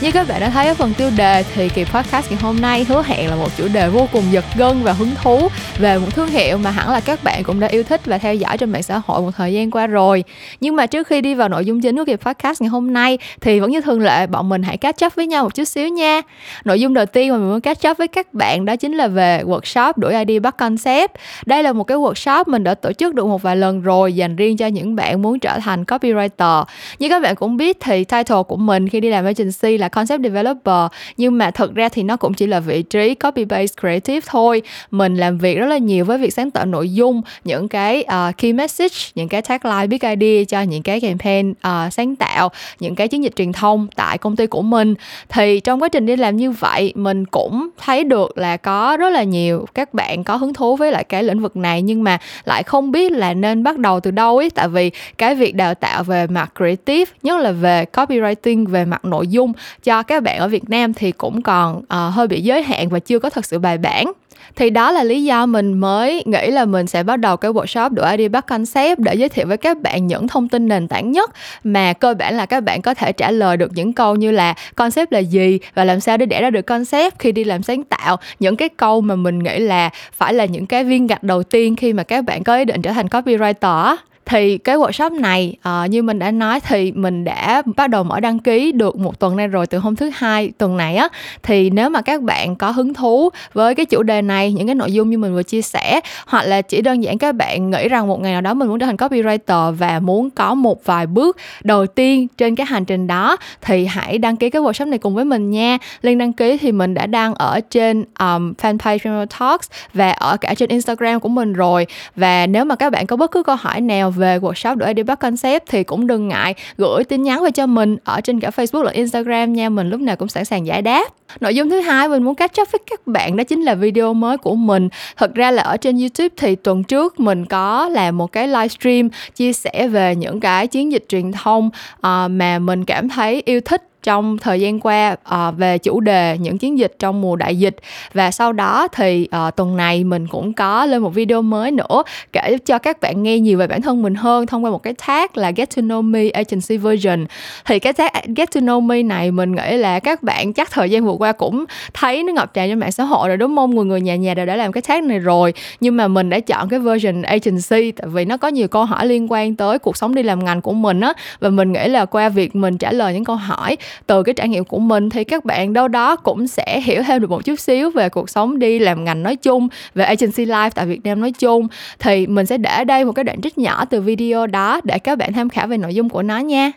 như các bạn đã thấy ở phần tiêu đề thì kỳ podcast ngày hôm nay hứa hẹn là một chủ đề vô cùng giật gân và hứng thú về một thương hiệu mà hẳn là các bạn cũng đã yêu thích và theo dõi trên mạng xã hội một thời gian qua rồi. Nhưng mà trước khi đi vào nội dung chính của kỳ podcast ngày hôm nay thì vẫn như thường lệ, bọn mình hãy catch up với nhau một chút xíu nha. Nội dung đầu tiên mà mình muốn catch up với các bạn đó chính là về workshop đổi ID bắt concept. Đây là một cái workshop mình đã tổ chức được một vài lần rồi, dành riêng cho những bạn muốn trở thành copywriter. Như các bạn cũng biết thì title của mình khi đi làm agency là là concept developer nhưng mà thật ra thì nó cũng chỉ là vị trí copy based creative thôi. Mình làm việc rất là nhiều với việc sáng tạo nội dung những cái uh, key message những cái tagline big idea cho những cái campaign uh, sáng tạo những cái chiến dịch truyền thông tại công ty của mình. Thì trong quá trình đi làm như vậy mình cũng thấy được là có rất là nhiều các bạn có hứng thú với lại cái lĩnh vực này nhưng mà lại không biết là nên bắt đầu từ đâu ấy tại vì cái việc đào tạo về mặt creative nhất là về copywriting về mặt nội dung cho các bạn ở Việt Nam thì cũng còn uh, hơi bị giới hạn và chưa có thật sự bài bản. Thì đó là lý do mình mới nghĩ là mình sẽ bắt đầu cái workshop đổi ID bắt concept để giới thiệu với các bạn những thông tin nền tảng nhất mà cơ bản là các bạn có thể trả lời được những câu như là concept là gì và làm sao để đẻ ra được concept khi đi làm sáng tạo. Những cái câu mà mình nghĩ là phải là những cái viên gạch đầu tiên khi mà các bạn có ý định trở thành copywriter thì cái workshop này uh, như mình đã nói thì mình đã bắt đầu mở đăng ký được một tuần nay rồi từ hôm thứ hai tuần này á. Thì nếu mà các bạn có hứng thú với cái chủ đề này những cái nội dung như mình vừa chia sẻ hoặc là chỉ đơn giản các bạn nghĩ rằng một ngày nào đó mình muốn trở thành copywriter và muốn có một vài bước đầu tiên trên cái hành trình đó thì hãy đăng ký cái workshop này cùng với mình nha. Link đăng ký thì mình đã đăng ở trên um, fanpage Female Talks và ở cả trên Instagram của mình rồi. Và nếu mà các bạn có bất cứ câu hỏi nào về workshop đổi ID concept thì cũng đừng ngại gửi tin nhắn về cho mình ở trên cả Facebook lẫn Instagram nha. Mình lúc nào cũng sẵn sàng giải đáp. Nội dung thứ hai mình muốn catch up với các bạn đó chính là video mới của mình. Thật ra là ở trên youtube thì tuần trước mình có làm một cái livestream chia sẻ về những cái chiến dịch truyền thông uh, mà mình cảm thấy yêu thích trong thời gian qua uh, về chủ đề những chiến dịch trong mùa đại dịch. Và sau đó thì uh, tuần này mình cũng có lên một video mới nữa kể cho các bạn nghe nhiều về bản thân mình hơn thông qua một cái tag là Get to Know Me Agency Version. Thì cái tag Get to Know Me này mình nghĩ là các bạn chắc thời gian vừa qua cũng thấy nó ngập tràn trên mạng xã hội rồi đúng không? Người người nhà nhà đều đã làm cái tag này rồi. Nhưng mà mình đã chọn cái version agency tại vì nó có nhiều câu hỏi liên quan tới cuộc sống đi làm ngành của mình á. Và mình nghĩ là qua việc mình trả lời những câu hỏi từ cái trải nghiệm của mình thì các bạn đâu đó cũng sẽ hiểu thêm được một chút xíu về cuộc sống đi làm ngành nói chung, về agency life tại Việt Nam nói chung. Thì mình sẽ để đây một cái đoạn trích nhỏ từ video đó để các bạn tham khảo về nội dung của nó nha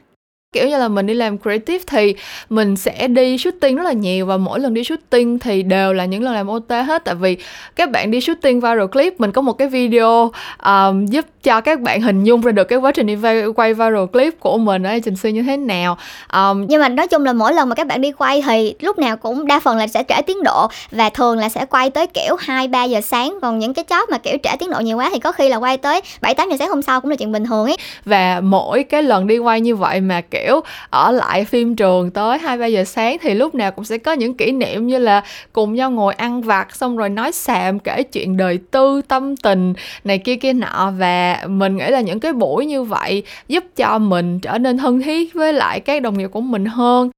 kiểu như là mình đi làm creative thì mình sẽ đi shooting rất là nhiều và mỗi lần đi shooting thì đều là những lần làm OT hết. Tại vì các bạn đi shooting viral clip mình có một cái video um, giúp cho các bạn hình dung ra được cái quá trình đi quay viral clip của mình ở agency như thế nào? Um, nhưng mà nói chung là mỗi lần mà các bạn đi quay thì lúc nào cũng đa phần là sẽ trễ tiến độ và thường là sẽ quay tới kiểu hai ba giờ sáng. Còn những cái job mà kiểu trễ tiến độ nhiều quá thì có khi là quay tới bảy tám giờ sáng hôm sau cũng là chuyện bình thường ấy. Và mỗi cái lần đi quay như vậy mà kiểu ở lại phim trường tới hai ba giờ sáng thì lúc nào cũng sẽ có những kỷ niệm như là cùng nhau ngồi ăn vặt, xong rồi nói xàm kể chuyện đời tư, tâm tình này kia kia nọ. Và mình nghĩ là những cái buổi như vậy giúp cho mình trở nên thân thiết với lại các đồng nghiệp của mình hơn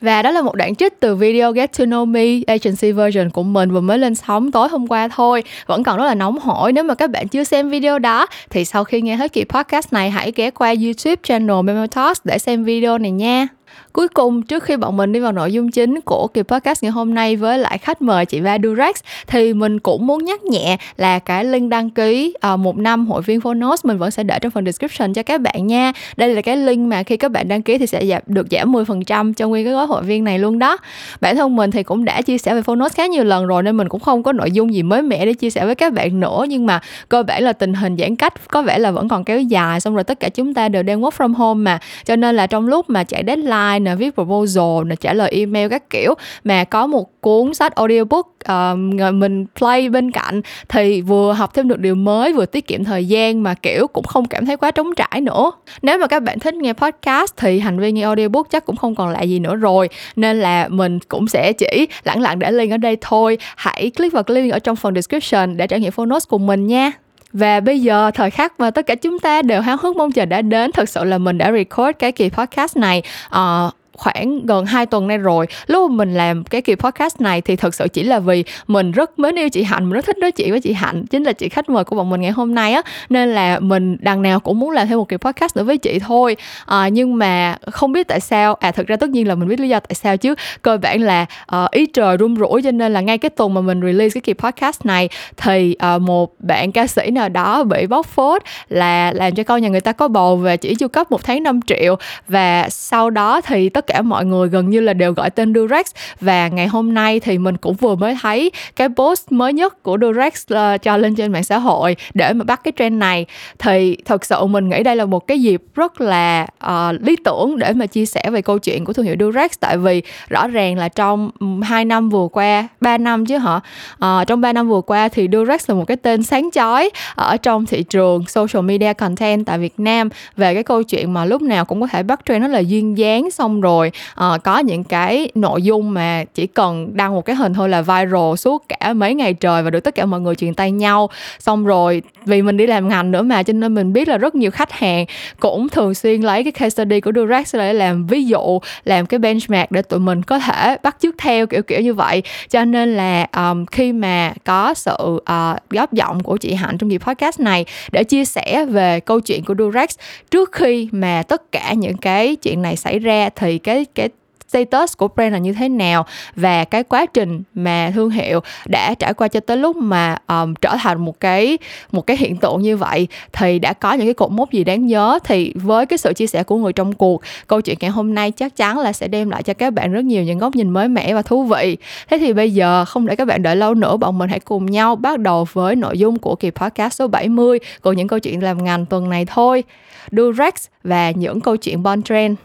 và đó là một đoạn trích từ video Get to Know Me, agency version của mình vừa mới lên sóng tối hôm qua thôi. Vẫn còn rất là nóng hổi. Nếu mà các bạn chưa xem video đó, Thì sau khi nghe hết kỳ podcast này, Hãy ghé qua YouTube channel Memo Talks để xem video này nha. Cuối cùng trước khi bọn mình đi vào nội dung chính của kỳ podcast ngày hôm nay với lại khách mời chị Va Durex thì mình cũng muốn nhắc nhẹ là cái link đăng ký uh, một năm hội viên Phonos mình vẫn sẽ để trong phần description cho các bạn nha. Đây là cái link mà khi các bạn đăng ký thì sẽ giảm, được giảm 10% cho nguyên cái gói hội viên này luôn đó. Bản thân mình thì cũng đã chia sẻ về Phonos khá nhiều lần rồi nên mình cũng không có nội dung gì mới mẻ để chia sẻ với các bạn nữa nhưng mà cơ bản là tình hình giãn cách có vẻ là vẫn còn kéo dài xong rồi tất cả chúng ta đều đang work from home mà cho nên là trong lúc mà chạy deadline nè viết proposal nè trả lời email các kiểu. Mà có một cuốn sách audiobook uh, mình play bên cạnh thì vừa học thêm được điều mới vừa tiết kiệm thời gian mà kiểu cũng không cảm thấy quá trống trải nữa. Nếu mà các bạn thích nghe podcast thì hành vi nghe audiobook chắc cũng không còn lại gì nữa rồi. Nên là mình cũng sẽ chỉ lẳng lặng để link ở đây thôi. Hãy click vào cái link ở trong phần description để trải nghiệm phonos cùng mình nha. Và bây giờ thời khắc mà tất cả chúng ta đều háo hức mong chờ đã đến Thật sự là mình đã record cái kỳ podcast này uh, khoảng gần 2 tuần nay rồi. Lúc mà mình làm cái kỳ podcast này thì thật sự chỉ là vì mình rất mến yêu chị hạnh mình rất thích nói chuyện với chị hạnh chính là chị khách mời của bọn mình ngày hôm nay á. Nên là mình đằng nào cũng muốn làm thêm một kỳ podcast nữa với chị thôi. À, nhưng mà không biết tại sao à thực ra tất nhiên là mình biết lý do tại sao chứ. Cơ bản là uh, ý trời rung rủi cho nên là ngay cái tuần mà mình release cái kỳ podcast này thì uh, một bạn ca sĩ nào đó bị bóc phốt là làm cho con nhà người ta có bầu và chỉ chu cấp một tháng 5 triệu. Và sau đó thì tất cả cả mọi người gần như là đều gọi tên Durex. Và ngày hôm nay thì mình cũng vừa mới thấy cái post mới nhất của Durex uh, cho lên trên mạng xã hội để mà bắt cái trend này. Thì thật sự mình nghĩ đây là một cái dịp rất là uh, lý tưởng để mà chia sẻ về câu chuyện của thương hiệu Durex. Tại vì rõ ràng là trong 2 năm vừa qua 3 năm chứ hả? Uh, trong 3 năm vừa qua thì Durex là một cái tên sáng chói ở trong thị trường social media content tại Việt Nam. Về cái câu chuyện mà lúc nào cũng có thể bắt trend nó là duyên dáng xong rồi rồi. Uh, có những cái nội dung mà chỉ cần đăng một cái hình thôi là viral suốt cả mấy ngày trời và được tất cả mọi người truyền tay nhau. Xong rồi vì mình đi làm ngành nữa mà cho nên mình biết là rất nhiều khách hàng cũng thường xuyên lấy cái case study của Durex để làm ví dụ làm cái benchmark để tụi mình có thể bắt chước theo kiểu kiểu như vậy. Cho nên là um, khi mà có sự uh, góp giọng của chị Hạnh trong dịp podcast này để chia sẻ về câu chuyện của Durex trước khi mà tất cả những cái chuyện này xảy ra thì cái cái status của brand là như thế nào và cái quá trình mà thương hiệu đã trải qua cho tới lúc mà um, trở thành một cái một cái hiện tượng như vậy thì đã có những cái cột mốc gì đáng nhớ? Thì với cái sự chia sẻ của người trong cuộc câu chuyện ngày hôm nay chắc chắn là sẽ đem lại cho các bạn rất nhiều những góc nhìn mới mẻ và thú vị. Thế thì bây giờ không để các bạn đợi lâu nữa bọn mình hãy cùng nhau bắt đầu với nội dung của kỳ podcast số 70 của những câu chuyện làm ngành tuần này thôi. Durex và những câu chuyện bon trend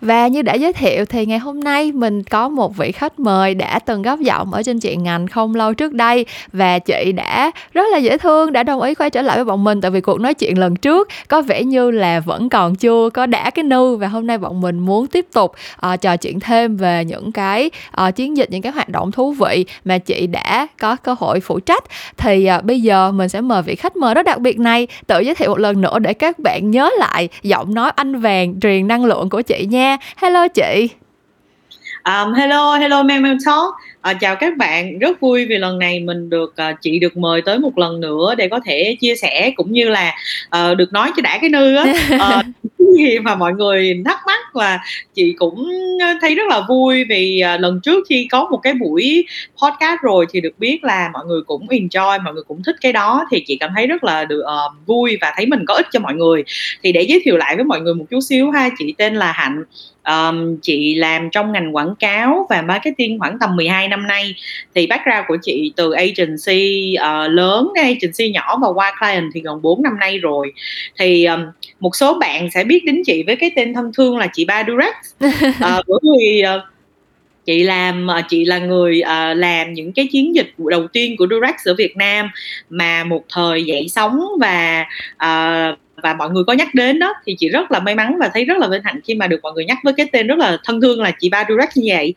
và như đã giới thiệu thì ngày hôm nay mình có một vị khách mời đã từng góp giọng ở trên chuyện ngành không lâu trước đây. Và chị đã rất là dễ thương đã đồng ý quay trở lại với bọn mình tại vì cuộc nói chuyện lần trước có vẻ như là vẫn còn chưa có đã cái nư và hôm nay bọn mình muốn tiếp tục uh, trò chuyện thêm về những cái uh, chiến dịch những cái hoạt động thú vị mà chị đã có cơ hội phụ trách. Thì uh, bây giờ mình sẽ mời vị khách mời rất đặc biệt này tự giới thiệu một lần nữa để các bạn nhớ lại giọng nói anh vàng truyền năng lượng của chị nha hello chị Um, hello, hello Mem Mem Talk. À, chào các bạn, rất vui vì lần này mình được uh, chị được mời tới một lần nữa để có thể chia sẻ cũng như là uh, được nói cho đã cái nư á. Gì mà mọi người thắc mắc và chị cũng thấy rất là vui vì uh, lần trước khi có một cái buổi podcast rồi thì được biết là mọi người cũng enjoy, mọi người cũng thích cái đó. Thì chị cảm thấy rất là được uh, vui và thấy mình có ích cho mọi người. Thì để giới thiệu lại với mọi người một chút xíu ha, chị tên là Hạnh um, chị làm trong ngành quảng cáo và marketing khoảng tầm 12 năm nay. Thì background của chị từ agency uh, lớn agency nhỏ và qua client thì gần 4 năm nay rồi. Thì um, một số bạn sẽ biết đến chị với cái tên thân thương là chị Ba Durex. Uh, bởi vì uh, chị làm chị là người uh, làm những cái chiến dịch đầu tiên của Durex ở Việt Nam mà một thời dậy sóng và uh, và mọi người có nhắc đến đó thì chị rất là may mắn và thấy rất là vinh hạnh khi mà được mọi người nhắc với cái tên rất là thân thương là chị ba Durex như vậy.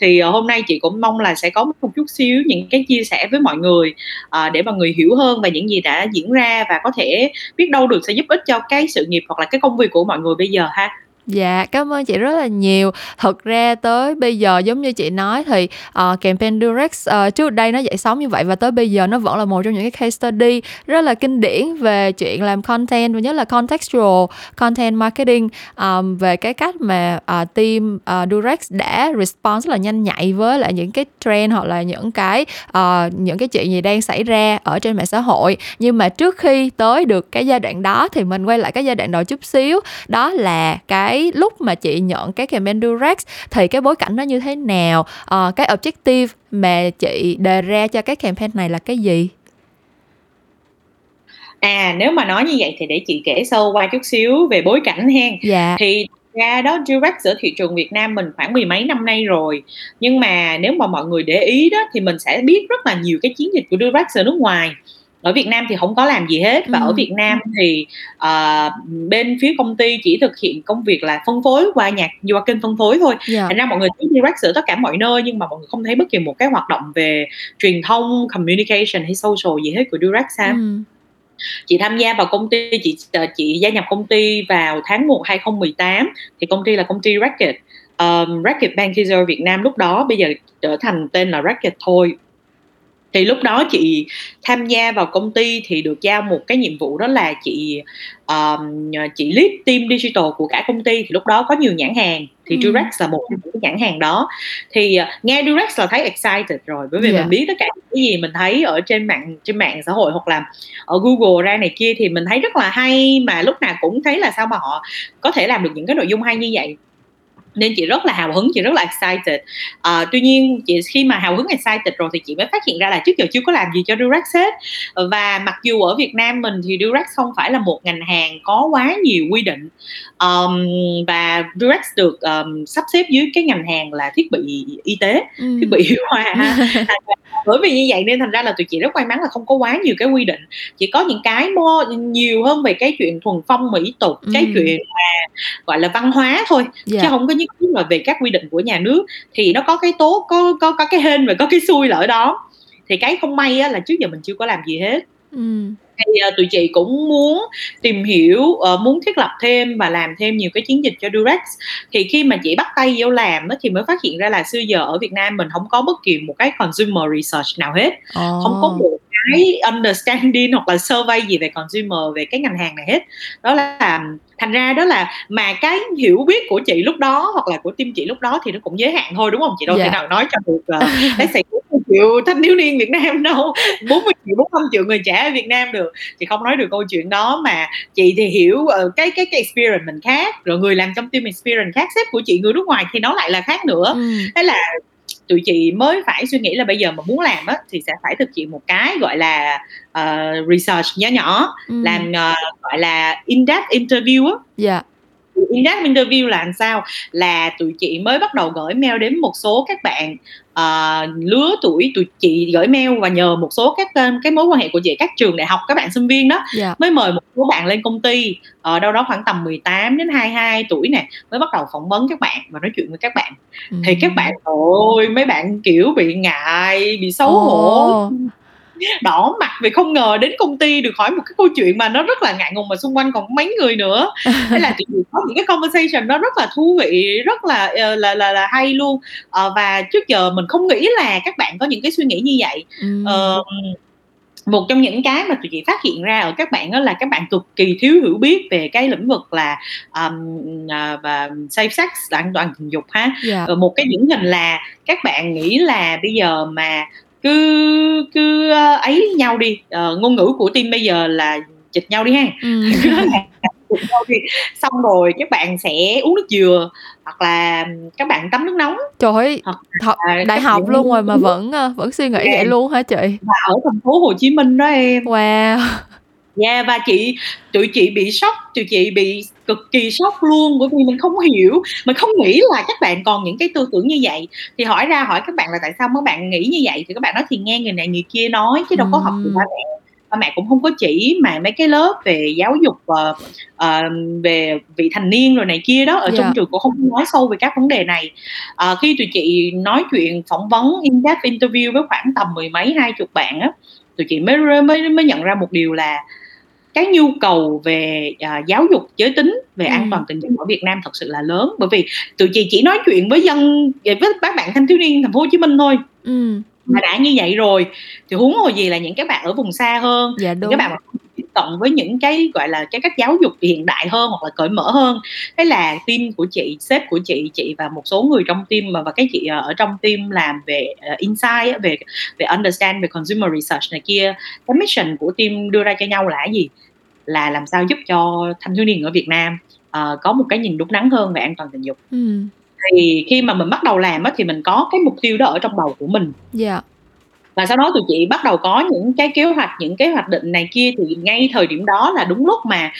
Thì uh, hôm nay chị cũng mong là sẽ có một chút xíu những cái chia sẻ với mọi người uh, để mọi người hiểu hơn về những gì đã diễn ra và có thể biết đâu được sẽ giúp ích cho cái sự nghiệp hoặc là cái công việc của mọi người bây giờ ha. Dạ, cảm ơn chị rất là nhiều. Thật ra tới bây giờ giống như chị nói thì uh, campaign Durex uh, trước đây nó dậy sóng như vậy và tới bây giờ nó vẫn là một trong những cái case study rất là kinh điển về chuyện làm content và nhất là contextual content marketing um, về cái cách mà uh, team uh, Durex đã respond rất là nhanh nhạy với lại những cái trend hoặc là những cái uh, những cái chuyện gì đang xảy ra ở trên mạng xã hội. Nhưng mà trước khi tới được cái giai đoạn đó thì mình quay lại cái giai đoạn đầu chút xíu, đó là cái cái lúc mà chị nhận cái campaign Durex thì cái bối cảnh nó như thế nào? Uh, cái objective mà chị đề ra cho cái campaign này là cái gì? À nếu mà nói như vậy thì để chị kể sâu qua chút xíu về bối cảnh hen. Dạ. thì ra đó Durex ở thị trường Việt Nam mình khoảng mười mấy năm nay rồi. Nhưng mà nếu mà mọi người để ý đó thì mình sẽ biết rất là nhiều cái chiến dịch của Durex ở nước ngoài ở Việt Nam thì không có làm gì hết và ừ. ở Việt Nam thì uh, bên phía công ty chỉ thực hiện công việc là phân phối qua nhạc qua kênh phân phối thôi yeah. Dạ. thành ra mọi người thấy direct ở tất cả mọi nơi nhưng mà mọi người không thấy bất kỳ một cái hoạt động về truyền thông communication hay social gì hết của direct sao ừ chị tham gia vào công ty chị ờ, chị gia nhập công ty vào tháng 1 2018 thì công ty là công ty Racket um, Racket Bankizer Việt Nam lúc đó bây giờ trở thành tên là Racket thôi thì lúc đó chị tham gia vào công ty thì được giao một cái nhiệm vụ đó là chị um, chị lead team digital của cả công ty. Thì lúc đó có nhiều nhãn hàng. Thì ừ. Durex là một trong những nhãn hàng đó. Thì uh, nghe Durex là thấy excited rồi. Bởi vì yeah. mình biết tất cả cái gì mình thấy ở trên mạng trên mạng xã hội hoặc là ở Google ra này kia thì mình thấy rất là hay. Mà lúc nào cũng thấy là sao mà họ có thể làm được những cái nội dung hay như vậy nên chị rất là hào hứng chị rất là excited à, tuy nhiên chị khi mà hào hứng excited rồi thì chị mới phát hiện ra là trước giờ chưa có làm gì cho Durex hết và mặc dù ở Việt Nam mình thì Durex không phải là một ngành hàng có quá nhiều quy định um, và Durex được um, sắp xếp dưới cái ngành hàng là thiết bị y tế ừ. thiết bị hiệu hòa bởi vì như vậy nên thành ra là tụi chị rất may mắn là không có quá nhiều cái quy định chỉ có những cái mo nhiều hơn về cái chuyện thuần phong mỹ tục ừ. cái chuyện mà gọi là văn hóa thôi yeah. chứ dạ. không có nhất là về các quy định của nhà nước thì nó có cái tốt có có có cái hên và có cái xui ở đó. Thì cái không may á, là trước giờ mình chưa có làm gì hết. Ừ. Thì uh, tụi chị cũng muốn tìm hiểu uh, muốn thiết lập thêm và làm thêm nhiều cái chiến dịch cho Durex. Thì khi mà chị bắt tay vô làm đó, thì mới phát hiện ra là xưa giờ ở Việt Nam mình không có bất kỳ một cái consumer research nào hết. Oh. không có một cái understanding hoặc là survey gì về consumer về cái ngành hàng này hết đó là thành ra đó là mà cái hiểu biết của chị lúc đó hoặc là của team chị lúc đó thì nó cũng giới hạn thôi đúng không chị đâu yeah. thể dạ. nào nói cho được uh, cái sĩ triệu thanh thiếu niên Việt Nam đâu 40 triệu 45 triệu người trẻ ở Việt Nam được chị không nói được câu chuyện đó mà chị thì hiểu uh, cái cái cái experience mình khác rồi người làm trong team experience khác sếp của chị người nước ngoài thì nó lại là khác nữa ừ. thế là tụi chị mới phải suy nghĩ là bây giờ mà muốn làm á thì sẽ phải thực hiện một cái gọi là uh, research nhỏ nhỏ ừ. làm uh, gọi là in-depth interview á yeah dạ. In-depth interview là làm sao là tụi chị mới bắt đầu gửi mail đến một số các bạn uh, lứa tuổi tụi chị gửi mail và nhờ một số các cái mối quan hệ của chị các trường đại học các bạn sinh viên đó yeah. Dạ. mới mời một số bạn lên công ty ở uh, đâu đó khoảng tầm 18 đến 22 tuổi nè mới bắt đầu phỏng vấn các bạn và nói chuyện với các bạn ừ. thì các bạn ôi mấy bạn kiểu bị ngại bị xấu oh. hổ đỏ mặt vì không ngờ đến công ty được hỏi một cái câu chuyện mà nó rất là ngại ngùng mà xung quanh còn mấy người nữa thế là tụi có những cái conversation nó rất là thú vị rất là ờ, là là, là hay luôn uh, và trước giờ mình không nghĩ là các bạn có những cái suy nghĩ như vậy uh, một trong những cái mà tụi chị phát hiện ra ở các bạn đó là các bạn cực kỳ thiếu hiểu biết về cái lĩnh vực là um, uh, và safe sex an toàn tình dục ha yeah. Dạ. một cái điển hình là các bạn nghĩ là bây giờ mà cứ cứ ờ, ấy nhau đi. Uh, ngôn ngữ của team bây giờ là chịch nhau đi ha. Ừ. xong rồi các bạn sẽ uống nước dừa hoặc là các bạn tắm nước nóng. Trời ơi thật đại học luôn rồi mà vẫn ờ, vẫn suy nghĩ vậy luôn hả chị? Và ở thành phố Hồ Chí Minh đó em. Wow yeah, và chị tụi chị bị sốc tụi chị bị cực kỳ sốc luôn bởi vì mình không hiểu mình không nghĩ là các bạn còn những cái tư tưởng như vậy thì hỏi ra hỏi các bạn là tại sao mấy bạn nghĩ như vậy thì các bạn nói thì nghe người này người kia nói chứ đâu có học từ ba mẹ ba mẹ cũng không có chỉ mà mấy cái lớp về giáo dục uh, uh, về vị thành niên rồi này kia đó ở yeah. trong dạ. trường cũng không nói sâu về các vấn đề này uh, khi tụi chị nói chuyện phỏng vấn in depth interview với khoảng tầm mười mấy hai chục bạn á tụi chị mới mới mới nhận ra một điều là cái nhu cầu về uh, giáo dục giới tính về ừ. an toàn tình dục ở Việt Nam thật sự là lớn bởi vì tụi chị chỉ nói chuyện với dân với các bạn thanh thiếu niên thành phố Hồ Chí Minh thôi ừ. mà đã như vậy rồi thì huống hồ gì là những cái bạn ở vùng xa hơn dạ, đúng. cái bạn tiếp cận với những cái gọi là cái cách giáo dục hiện đại hơn hoặc là cởi mở hơn thế là team của chị sếp của chị chị và một số người trong team mà và cái chị ờ, ở trong team làm về uh, insight về về understand về consumer research này kia cái mission của team đưa ra cho nhau là gì là làm sao giúp cho thanh thiếu niên ở Việt Nam uh, có một cái nhìn đúng đắn hơn về an toàn tình dục ừ. thì khi mà mình bắt đầu làm á thì mình có cái mục tiêu đó ở trong đầu của mình yeah dạ. và sau đó tụi chị bắt đầu có những cái kế hoạch những cái hoạch định này kia thì ngay thời điểm đó là đúng lúc mà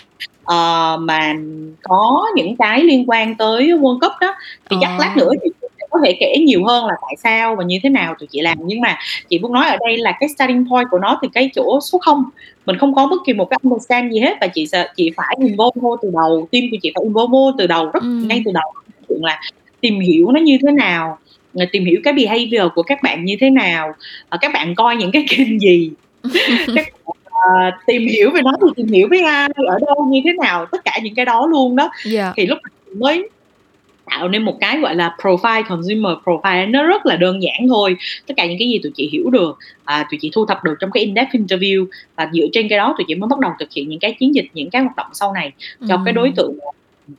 uh, mà có những cái liên quan tới World Cup đó thì chắc lát nữa thì có thể kể nhiều hơn là tại sao và như thế nào tụi chị làm. Nhưng mà chị muốn nói ở đây là cái starting point của nó thì cái chỗ số không. Mình không có bất kỳ một cái understand gì hết và chị sẽ chị phải involve vô từ đầu. Team của chị phải involve vô từ đầu rất ừ. ngay từ đầu. Chuyện là tìm hiểu nó như thế nào tìm hiểu cái behavior của các bạn như thế nào. Các bạn coi những cái kênh gì? Các uh, tìm hiểu về nó thì tìm hiểu với ai ở đâu như thế nào? Tất cả những cái đó luôn đó. Dạ. Thì lúc mới tạo nên một cái gọi là profile consumer profile nó rất là đơn giản thôi. Tất cả những cái gì tụi chị hiểu được à, tụi chị thu thập được trong cái in-depth interview và dựa trên cái đó tụi chị mới bắt đầu thực hiện những cái chiến dịch những cái hoạt động sau này cho cái đối tượng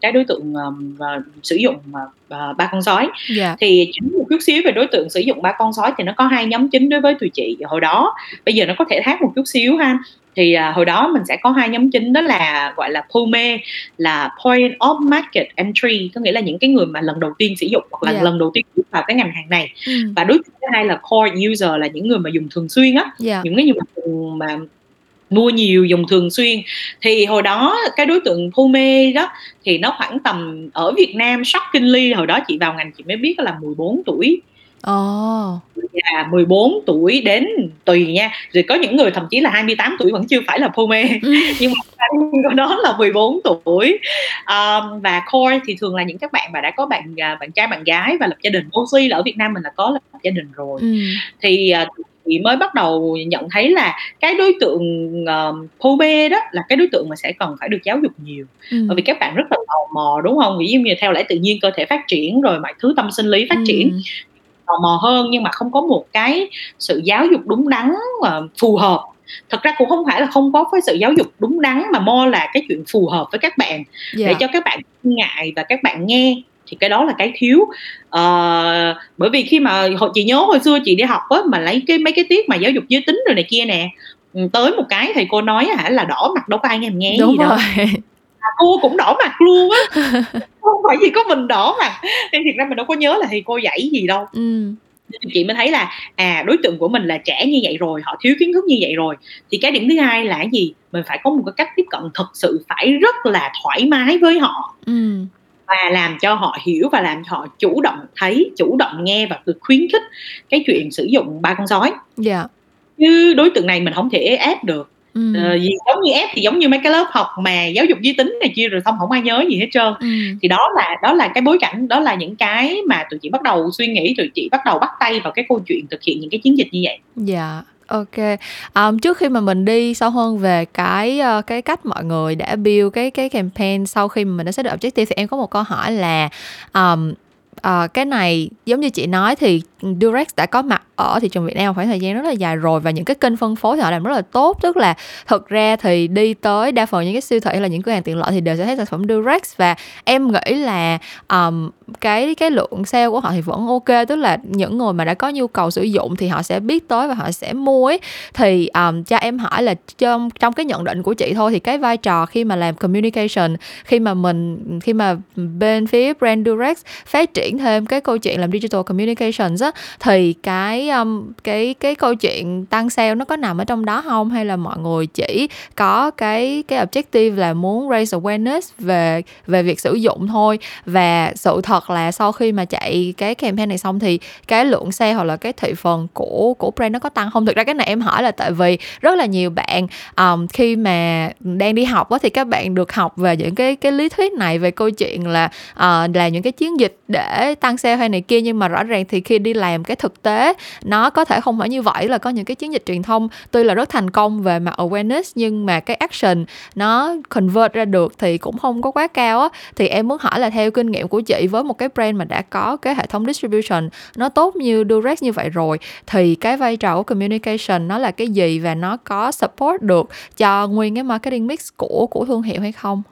cái đối tượng um, và sử dụng uh, ba con sói. Dạ. Thì chính một chút xíu về đối tượng sử dụng ba con sói thì nó có hai nhóm chính đối với tụi chị. Hồi đó bây giờ nó có thể khác một chút xíu ha. Thì à, hồi đó mình sẽ có hai nhóm chính đó là gọi là POME là Point of Market Entry có nghĩa là những cái người mà lần đầu tiên sử dụng hoặc là Dạ. lần đầu tiên bước vào cái ngành hàng này. Ừm. và đối tượng thứ hai là Core User là những người mà dùng thường xuyên á. Dạ. Những cái người mà, mà mua nhiều dùng thường xuyên. Thì hồi đó cái đối tượng POME đó thì nó khoảng tầm ở Việt Nam shockingly hồi đó chị vào ngành chị mới biết là 14 tuổi. Ồ. Là 14 tuổi đến tùy nha. Rồi có những người thậm chí là 28 tuổi vẫn chưa phải là POME Ừm. nhưng mà của đó là 14 tuổi. Um, và core thì thường là những các bạn mà đã có bạn à, bạn trai bạn gái và lập gia đình. Mostly là ở Việt Nam mình là có lập gia đình rồi. Ừm. thì à, chị mới bắt đầu nhận thấy là cái đối tượng um, POME đó là cái đối tượng mà sẽ cần phải được giáo dục nhiều. Ừm. bởi vì các bạn rất là tò mò đúng không? Dụ như theo lẽ tự nhiên cơ thể phát triển rồi mọi thứ tâm sinh lý phát triển. Ừm. tò mò hơn nhưng mà không có một cái sự giáo dục đúng đắn mà phù hợp. Thật ra cũng không phải là không có cái sự giáo dục đúng đắn mà mo là cái chuyện phù hợp với các bạn. Dạ. để cho các bạn ngại và các bạn nghe thì cái đó là cái thiếu. Ờ, bởi vì khi mà hồi chị nhớ hồi xưa chị đi học á mà lấy cái mấy cái tiết mà giáo dục giới tính rồi này kia nè ừ, tới một cái thầy cô nói hả là đỏ mặt đâu có ai nghe nghe gì đúng đâu. rồi. Cô cũng đỏ mặt luôn á. Không phải chỉ có mình đỏ mặt. Nên thiệt ra mình đâu có nhớ là thầy cô dạy gì đâu. Nên chị mới thấy là à đối tượng của mình là trẻ như vậy rồi họ thiếu kiến thức như vậy rồi. Thì cái điểm thứ hai là gì? Mình phải có một cái cách tiếp cận thực sự phải rất là thoải mái với họ. Ừm. Và làm cho họ hiểu và làm cho họ chủ động thấy chủ động nghe và được khuyến khích cái chuyện sử dụng ba con sói. Dạ. Chứ đối tượng này mình không thể ép được. Ừm. ờ, vì giống như ép thì giống như mấy cái lớp học mà giáo dục giới tính này kia rồi xong không ai nhớ gì hết trơn. Ừm. thì đó là đó là cái bối cảnh đó là những cái mà tụi chị bắt đầu suy nghĩ tụi chị bắt đầu bắt tay vào cái câu chuyện thực hiện những cái chiến dịch như vậy. Dạ, ok. Um, trước khi mà mình đi sâu hơn về cái, uh, cái cách mọi người đã build cái cái campaign sau khi mà mình đã xác định objective thì em có một câu hỏi là, um, uh, cái này giống như chị nói thì Durex đã có mặt ở thị trường Việt Nam khoảng thời gian rất là dài rồi và những cái kênh phân phối thì họ làm rất là tốt. Tức là thực ra thì đi tới đa phần những cái siêu thị hay là những cửa hàng tiện lợi thì đều sẽ thấy sản phẩm Durex và em nghĩ là, um, cái cái lượng sale của họ thì vẫn ok Tức là những người mà đã có nhu cầu sử dụng thì họ sẽ biết tới và họ sẽ mua ấy. Thì, um, cho em hỏi là trong trong cái nhận định của chị thôi thì cái vai trò khi mà làm communication, khi mà mình khi mà bên phía brand direct phát triển thêm cái câu chuyện làm digital communications á, thì cái, um, cái cái câu chuyện tăng sale nó có nằm ở trong đó không Hay là mọi người chỉ có cái cái objective là muốn raise awareness về về việc sử dụng thôi? Và sự thật thật là sau khi mà chạy cái campaign này xong thì cái lượng xe hoặc là cái thị phần của của brand nó có tăng không? Thực ra cái này em hỏi là tại vì rất là nhiều bạn, um, khi mà đang đi học á thì các bạn được học về những cái cái lý thuyết này về câu chuyện là, uh, là những cái chiến dịch để tăng xe hay này kia nhưng mà rõ ràng thì khi đi làm cái thực tế nó có thể không phải như vậy. Là có những cái chiến dịch truyền thông tuy là rất thành công về mặt awareness nhưng mà cái action nó convert ra được thì cũng không có quá cao á. Thì em muốn hỏi là theo kinh nghiệm của chị với một cái brand mà đã có cái hệ thống distribution nó tốt như Durex như vậy rồi, thì cái vai trò của communication nó là cái gì và nó có support được cho nguyên cái marketing mix của của thương hiệu hay không?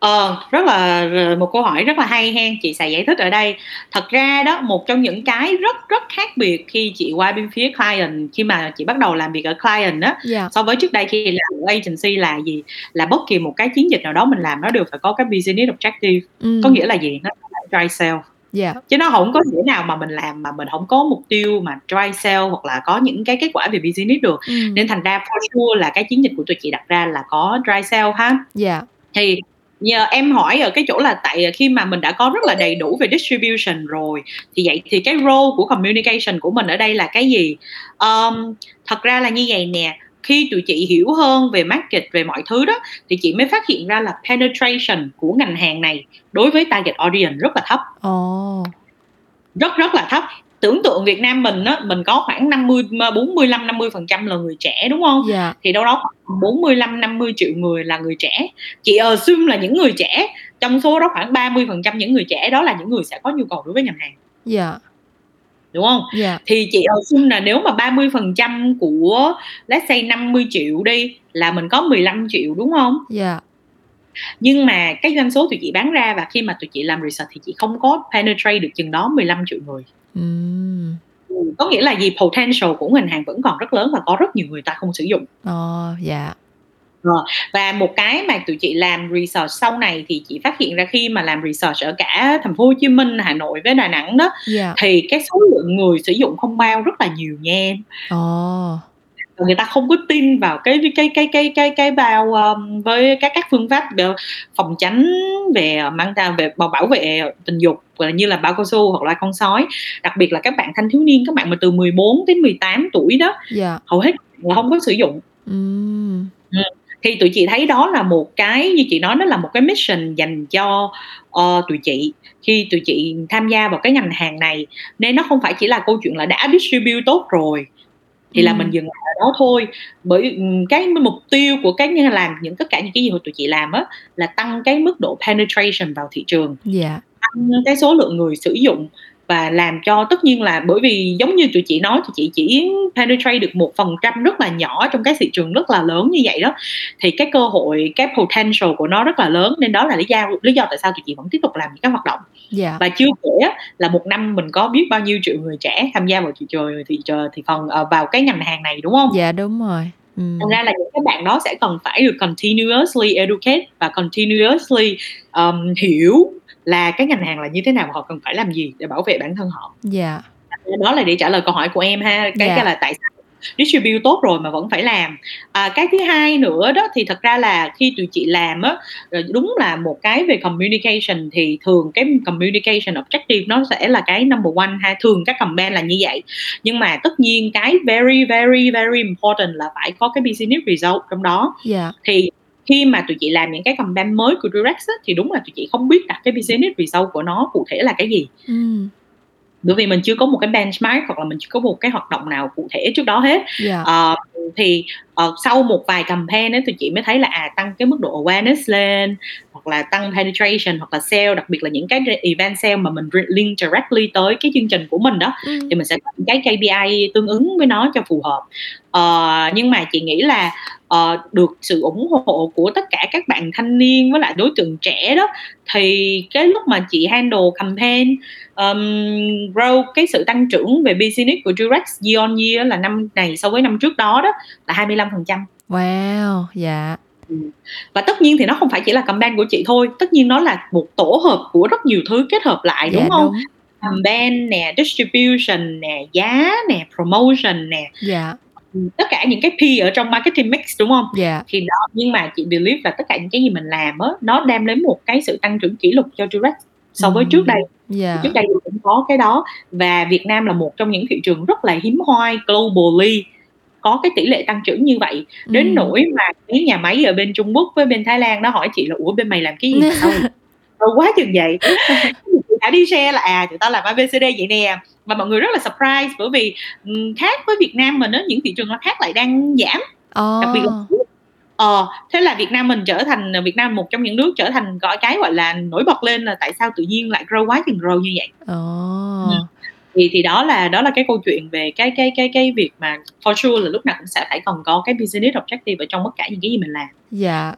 Ờ, rất là r một câu hỏi rất là hay hen, chị sẽ giải thích ở đây. Thật ra đó, một trong những cái rất rất khác biệt khi chị qua bên phía client, khi mà chị bắt đầu làm việc ở client á, Dạ. so với trước đây khi làm ở agency là gì? Là bất kỳ một cái chiến dịch nào đó mình làm nó đều phải có cái business objective. Ừm. Có nghĩa là gì? Nó phải drive sale. Dạ. Chứ nó hổng có thể nào mà mình làm mà mình hổng có mục tiêu mà drive sale hoặc là có những cái kết quả về business được. Ừm. Nên thành ra for sure là cái chiến dịch của tụi chị đặt ra là có drive sale ha. Dạ. Thì nhờ em hỏi ở cái chỗ là tại khi mà mình đã có rất là đầy đủ về distribution rồi thì vậy thì cái role của communication của mình ở đây là cái gì? Ờm, thật ra là như vầy nè, khi tụi chị hiểu hơn về market, về mọi thứ đó thì chị mới phát hiện ra là penetration của ngành hàng này đối với target audience rất là thấp. Ồ. Rất rất là thấp. Tưởng tượng Việt Nam mình á mình có khoảng 50 45 50 phần trăm là người trẻ đúng không? Dạ. Thì đâu đó khoảng 45 50 triệu người là người trẻ. Chị assume là những người trẻ trong số đó khoảng 30 phần trăm những người trẻ đó là những người sẽ có nhu cầu đối với ngành hàng Dạ. đúng không? Dạ. Thì chị assume là nếu mà 30 phần trăm của let's say 50 triệu đi là mình có 15 triệu đúng không? Dạ. nhưng mà cái doanh số tụi chị bán ra và khi mà tụi chị làm research thì chị không có penetrate được chừng đó 15 triệu người Ừm. Ừ, có nghĩa là gì potential của ngành hàng vẫn còn rất lớn và có rất nhiều người ta không sử dụng Ờ, dạ. và một cái mà tụi chị làm research sau này thì chị phát hiện ra khi mà làm research ở cả thành phố Hồ Chí Minh, Hà Nội với Đà Nẵng đó Dạ. thì cái số lượng người sử dụng không bao rất là nhiều nha em Ồ. Người ta không có tin vào cái cái cái cái cái cái bao um, với các các phương pháp về phòng tránh về mang ta về bảo bảo vệ tình dục như là bao cao su hoặc là con sói đặc biệt là các bạn thanh thiếu niên các bạn mà từ 14 đến 18 tuổi đó Dạ. hầu hết là không có sử dụng Ừm. thì tụi chị thấy đó là một cái như chị nói nó là một cái mission dành cho ờ, tụi chị khi tụi chị tham gia vào cái ngành hàng này nên nó không phải chỉ là câu chuyện là đã distribute tốt rồi thì là Ừm. mình dừng lại ở đó thôi bởi ừm, cái mục tiêu của cái như làm những tất cả những cái gì mà tụi chị làm á là tăng cái mức độ penetration vào thị trường Dạ. tăng cái số lượng người sử dụng và làm cho tất nhiên là bởi vì giống như tụi chị nói thì chị chỉ penetrate được một phần trăm rất là nhỏ trong cái thị trường rất là lớn như vậy đó thì cái cơ hội cái potential của nó rất là lớn nên đó là lý do lý do tại sao tụi chị vẫn tiếp tục làm những cái hoạt động Dạ. và chưa kể là một năm mình có biết bao nhiêu triệu người trẻ tham gia vào thị trường thị trường thị phần ờ, vào cái ngành hàng này đúng không? Dạ đúng rồi. Ừm. Thành ra là những cái bạn đó sẽ cần phải được continuously educate và continuously um, hiểu là cái ngành hàng là như thế nào và họ cần phải làm gì để bảo vệ bản thân họ. Dạ. Đó là để trả lời câu hỏi của em ha. Cái Dạ. cái là tại sao distribute tốt rồi mà vẫn phải làm. À, cái thứ hai nữa đó thì thật ra là khi tụi chị làm á đúng là một cái về communication thì thường cái communication objective nó sẽ là cái number one ha thường các campaign là như vậy nhưng mà tất nhiên cái very very very important là phải có cái business result trong đó Dạ. thì khi mà tụi chị làm những cái campaign mới của Durex á, thì đúng là tụi chị không biết đặt cái business result của nó cụ thể là cái gì Ừm. bởi vì mình chưa có một cái benchmark hoặc là mình chưa có một cái hoạt động nào cụ thể trước đó hết Dạ. Ờ, thì ờ, sau một vài campaign ấy, thì chị mới thấy là à tăng cái mức độ awareness lên hoặc là tăng penetration hoặc là sale đặc biệt là những cái event sale mà mình link directly tới cái chương trình của mình đó Ừm. thì mình sẽ có những cái KPI tương ứng với nó cho phù hợp Ờ, nhưng mà chị nghĩ là ờ, được sự ủng hộ của tất cả các bạn thanh niên với lại đối tượng trẻ đó thì cái lúc mà chị handle campaign um, grow cái sự tăng trưởng về business của Durex year on year là năm này so với năm trước đó đó là 25% Wow. Dạ. và tất nhiên thì nó không phải chỉ là campaign của chị thôi tất nhiên nó là một tổ hợp của rất nhiều thứ kết hợp lại đúng Dạ không đúng. campaign nè distribution nè giá nè promotion nè Dạ. Tất cả những cái P ở trong marketing mix đúng không Dạ. thì đó nhưng mà chị believe là tất cả những cái gì mình làm á nó đem đến một cái sự tăng trưởng kỷ lục cho Durex so với trước đây Dạ. trước đây cũng có cái đó và Việt Nam là một trong những thị trường rất là hiếm hoi globally có cái tỷ lệ tăng trưởng như vậy đến Ừm. nỗi mà cái nhà máy ở bên Trung Quốc với bên Thái Lan nó hỏi chị là ủa bên mày làm cái gì Rồi quá chừng vậy đã đi share là à tụi tao làm ABCD vậy nè và mọi người rất là surprise bởi vì khác với Việt Nam mình á những thị trường nó khác lại đang giảm Ồ. đặc biệt là ờ thế là Việt Nam mình trở thành Việt Nam một trong những nước trở thành gọi cái gọi là nổi bật lên là tại sao tự nhiên lại grow quá chừng grow như vậy Ồ. Ừ. thì thì đó là đó là cái câu chuyện về cái cái cái cái việc mà for sure là lúc nào cũng sẽ phải còn có cái business objective ở trong tất cả những cái gì mình làm Dạ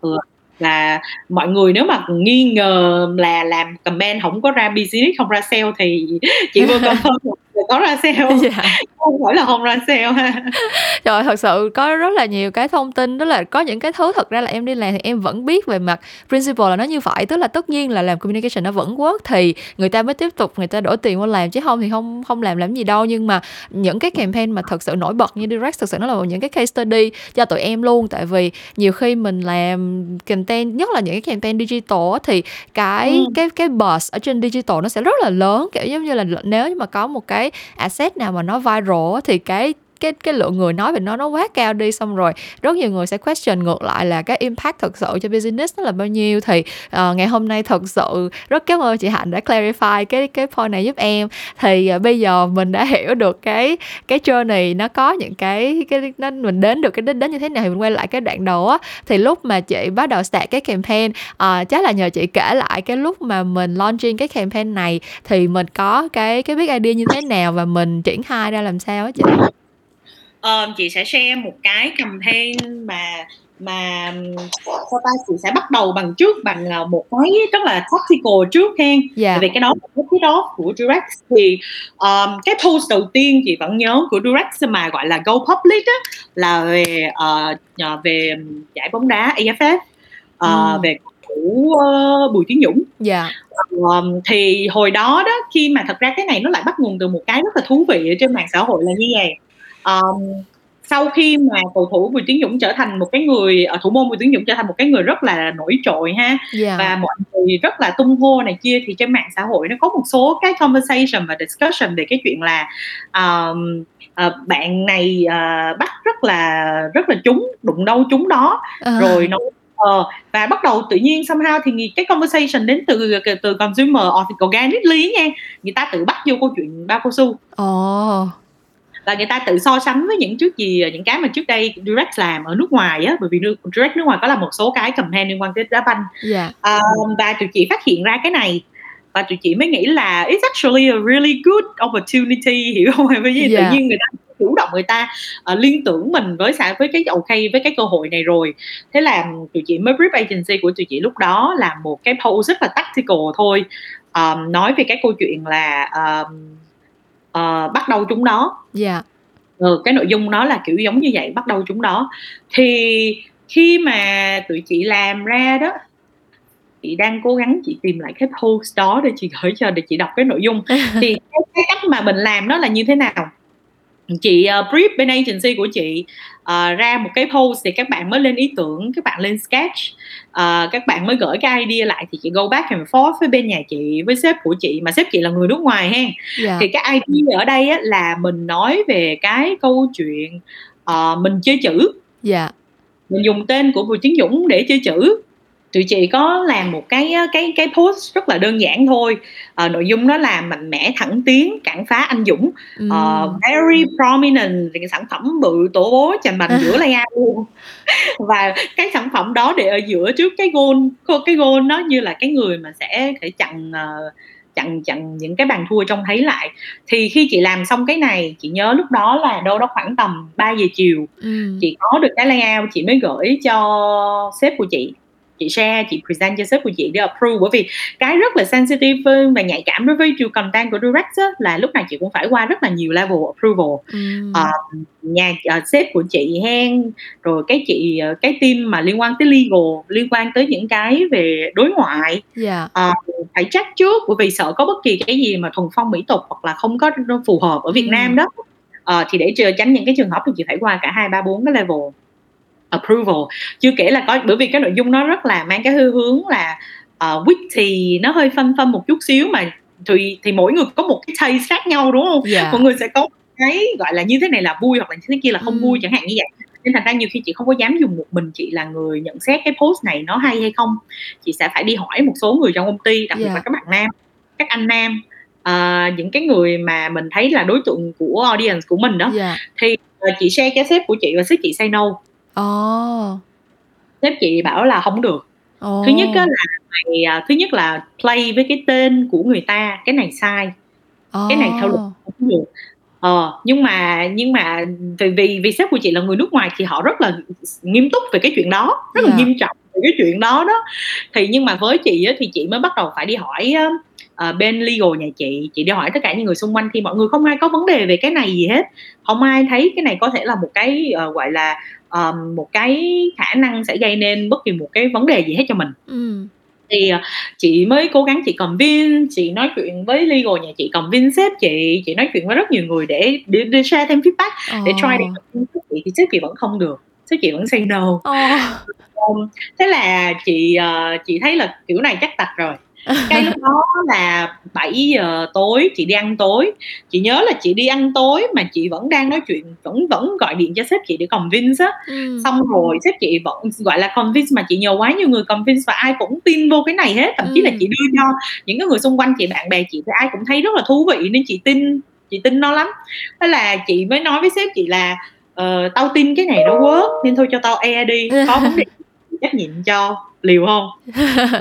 là mọi người nếu mà nghi ngờ là làm comment không có ra business, không ra sale thì chị vừa confirm có ra sale Dạ. không phải là không ra sale ha. Trời thật sự có rất là nhiều cái thông tin Tức là có những cái thứ thật ra là em đi làm thì em vẫn biết về mặt principle là nó như vậy. Tức là tất nhiên là làm communication nó vẫn work Thì người ta mới tiếp tục người ta đổ tiền qua làm Chứ không thì không không làm làm gì đâu. Nhưng mà những cái campaign mà thật sự nổi bật như Direct Thực sự nó là những cái case study cho tụi em luôn. Tại vì nhiều khi mình làm content Nhất là những cái campaign digital Thì cái Ừ. cái cái buzz ở trên digital nó sẽ rất là lớn. Kiểu giống như là nếu như mà có một cái asset nào mà nó viral thì cái cái cái lượng người nói về nó nó quá cao đi xong rồi rất nhiều người sẽ question ngược lại là cái impact thực sự cho business nó là bao nhiêu. Thì uh, ngày hôm nay thật sự rất cảm ơn chị Hạnh đã clarify cái cái point này giúp em. Thì uh, bây giờ mình đã hiểu được cái cái journey nó có những cái cái nó mình đến được cái đích đến như thế nào thì mình quay lại cái đoạn đầu á. Thì lúc mà chị bắt đầu start cái campaign uh, chắc là nhờ chị kể lại cái lúc mà mình launching cái campaign này thì mình có cái cái biết idea như thế nào và mình triển khai ra làm sao á chị? Uh, chị sẽ share một cái campaign mà mà sao ta chị sẽ bắt đầu bằng trước bằng ờ, một cái rất là tactical trước hen yeah. vì cái đó cái đó của Durex thì um, cái post đầu tiên chị vẫn nhớ của Durex mà gọi là go public á là về uh, về giải bóng đá AFF uh, ừ. về của uh, Bùi Tiến Dũng. Dạ. Um, thì hồi đó đó khi mà thật ra cái này nó lại bắt nguồn từ một cái rất là thú vị ở trên mạng xã hội là như vậy. Um, sau khi mà cầu thủ Bùi Tiến Dũng trở thành một cái người ở thủ môn Bùi Tiến Dũng trở thành một cái người rất là nổi trội ha yeah. Và mọi người rất là tung hô này kia thì trên mạng xã hội nó có một số cái conversation và discussion về cái chuyện là um, uh, bạn này uh, bắt rất là rất là trúng đụng đâu trúng đó uh. rồi nó ờ, và bắt đầu tự nhiên somehow thì cái conversation đến từ từ consumer organically nha người ta tự bắt vô câu chuyện bao cao su oh và người ta tự so sánh với những trước gì những cái mà trước đây direct làm ở nước ngoài á bởi vì direct nước ngoài có là một số cái campaign liên quan tới đá banh yeah. um, và tụi chị phát hiện ra cái này và tụi chị mới nghĩ là it's actually a really good opportunity hiểu không bởi vì yeah. tự nhiên người ta chủ động người ta uh, liên tưởng mình với xã với cái ok với cái cơ hội này rồi thế là tụi chị mới brief agency của tụi chị lúc đó là một cái post rất là tactical thôi um, nói về cái câu chuyện là um, uh, bắt đầu chúng đó. Dạ. Yeah. ừ, cái nội dung nó là kiểu giống như vậy bắt đầu chúng đó. Thì khi mà tụi chị làm ra đó chị đang cố gắng chị tìm lại cái post đó để chị gửi cho để chị đọc cái nội dung. Thì cái, cái cách mà mình làm nó là như thế nào? Chị uh, brief bên agency của chị uh, ra một cái post thì các bạn mới lên ý tưởng các bạn lên sketch uh, các bạn mới gửi cái idea lại thì chị go back and forth với bên nhà chị với sếp của chị mà sếp chị là người nước ngoài ha yeah. Dạ. thì cái idea ở đây á, là mình nói về cái câu chuyện uh, mình chơi chữ yeah. Dạ. mình dùng tên của Bùi Tiến Dũng để chơi chữ tụi chị có làm một cái cái cái post rất là đơn giản thôi. À, nội dung nó là mạnh mẽ thẳng tiến cản phá anh dũng. Uh, very prominent cái sản phẩm bự tổ bố chành bành giữa layout luôn. Và cái sản phẩm đó để ở giữa trước cái goal cái goal nó như là cái người mà sẽ thể chặn uh, chặn chặn những cái bàn thua trong thấy lại. Thì khi chị làm xong cái này chị nhớ lúc đó là đâu đó khoảng tầm 3 giờ chiều ừ. chị có được cái layout chị mới gửi cho sếp của chị chị share chị present cho sếp của chị để approve bởi vì cái rất là sensitive và nhạy cảm đối với your content của direct á, là lúc này chị cũng phải qua rất là nhiều level approval mm. uh, nhà uh, sếp của chị hen rồi cái chị uh, cái team mà liên quan tới legal liên quan tới những cái về đối ngoại yeah. uh, phải check trước bởi vì sợ có bất kỳ cái gì mà thuần phong mỹ tục hoặc là không có phù hợp ở Việt mm. Nam đó uh, thì để tránh những cái trường hợp thì chị phải qua cả hai ba bốn cái level approval chưa kể là có bởi vì cái nội dung nó rất là mang cái hư hướng là uh, wit thì nó hơi phân phân một chút xíu mà thì thì mỗi người có một cái taste khác nhau đúng không yeah. mọi người sẽ có cái gọi là như thế này là vui hoặc là như thế kia là không mm. vui chẳng hạn như vậy nên thành ra nhiều khi chị không có dám dùng một mình chị là người nhận xét cái post này nó hay hay không chị sẽ phải đi hỏi một số người trong công ty đặc biệt yeah. là các bạn nam các anh nam uh, những cái người mà mình thấy là đối tượng của audience của mình đó yeah. thì uh, chị share cái sếp của chị và sếp chị say no Ồ. Sếp chị bảo là không được. Ồ. Thứ nhất á là mày, à, thứ nhất là play với cái tên của người ta, cái này sai. Cái này theo luật không được. Ờ, nhưng mà nhưng mà vì vì vì sếp của chị là người nước ngoài thì họ rất là nghiêm túc về cái chuyện đó, rất là nghiêm trọng về cái chuyện đó đó. Thì nhưng mà với chị á thì chị mới bắt đầu phải đi hỏi ờ, bên legal nhà chị, chị đi hỏi tất cả những người xung quanh thì mọi người không ai có vấn đề về cái này gì hết. Không ai thấy cái này có thể là một cái, ờ, gọi là, um, một cái khả năng sẽ gây nên bất kỳ một cái vấn đề gì hết cho mình ừ. thì uh, chị mới cố gắng chị convince chị nói chuyện với legal nhà chị convince sếp chị chị nói chuyện với rất nhiều người để để, để share thêm feedback oh. để try để chị thì sếp chị vẫn không được sếp chị vẫn say no oh. um, thế là chị uh, chị thấy là kiểu này chắc tạch rồi cái lúc đó là 7 giờ tối chị đi ăn tối. Chị nhớ là chị đi ăn tối mà chị vẫn đang nói chuyện vẫn vẫn gọi điện cho sếp chị để convince á. Ừm. xong rồi sếp chị vẫn gọi là convince mà chị nhờ quá nhiều người convince và ai cũng tin vô cái này hết. Thậm chí là Ừm. chị đưa cho những cái người xung quanh chị bạn bè chị thì ai cũng thấy rất là thú vị nên chị tin chị tin nó lắm. Thế là chị mới nói với sếp chị là ờ, tao tin cái này nó work nên thôi cho tao e đi. Có vấn đề trách nhiệm cho. Liều không?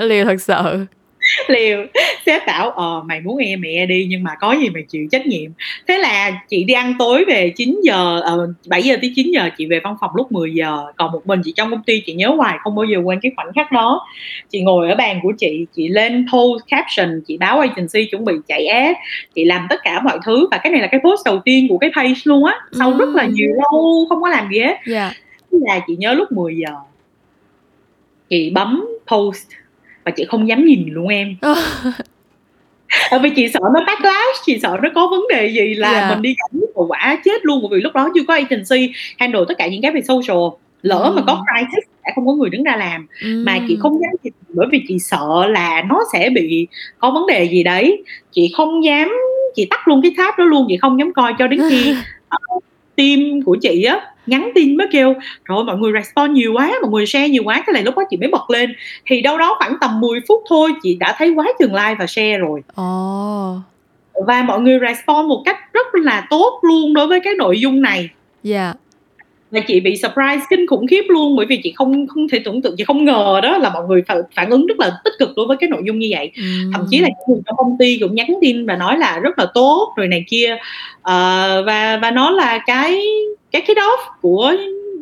Liều thật sự. liều. Sếp bảo ờ mày muốn e mẹ đi nhưng mà có gì mày chịu trách nhiệm. Thế là chị đi ăn tối về 9 giờ ờ, 7 giờ tới 9 giờ chị về văn phòng lúc 10 giờ. Còn một mình chị trong công ty chị nhớ hoài không bao giờ quên cái khoảnh khắc đó. Chị ngồi ở bàn của chị chị lên post caption chị báo agency chuẩn bị chạy ad chị làm tất cả mọi thứ. Và cái này là cái post đầu tiên của cái page luôn á sau rất là nhiều lâu không có làm gì hết. Dạ. Thế là chị nhớ lúc 10 giờ chị bấm post và chị không dám nhìn luôn em Tại vì chị sợ nó backlash, chị sợ nó có vấn đề gì là Dạ. mình đi cảm hậu quả chết luôn bởi vì lúc đó chưa có agency handle tất cả những cái về social. Lỡ mà có crisis sẽ không có người đứng ra làm mà chị Ừm. không dám nhìn bởi vì chị sợ là nó sẽ bị có vấn đề gì đấy. Chị không dám chị tắt luôn cái tab đó luôn, chị không dám coi cho đến khi ờ, team của chị á nhắn tin mới kêu ơi, mọi người respond nhiều quá mọi người share nhiều quá cái này lúc đó chị mới bật lên thì đâu đó khoảng tầm 10 phút thôi chị đã thấy quá chừng like và share rồi Ồ. và mọi người respond một cách rất là tốt luôn đối với cái nội dung này Dạ. Và chị bị surprise kinh khủng khiếp luôn bởi vì chị không không thể tưởng tượng chị không ngờ đó là mọi người phản, phản ứng rất là tích cực đối với cái nội dung như vậy. Thậm chí là những trong công ty cũng nhắn tin và nói là rất là tốt rồi này kia. Ờ, và và nó là cái cái cái off của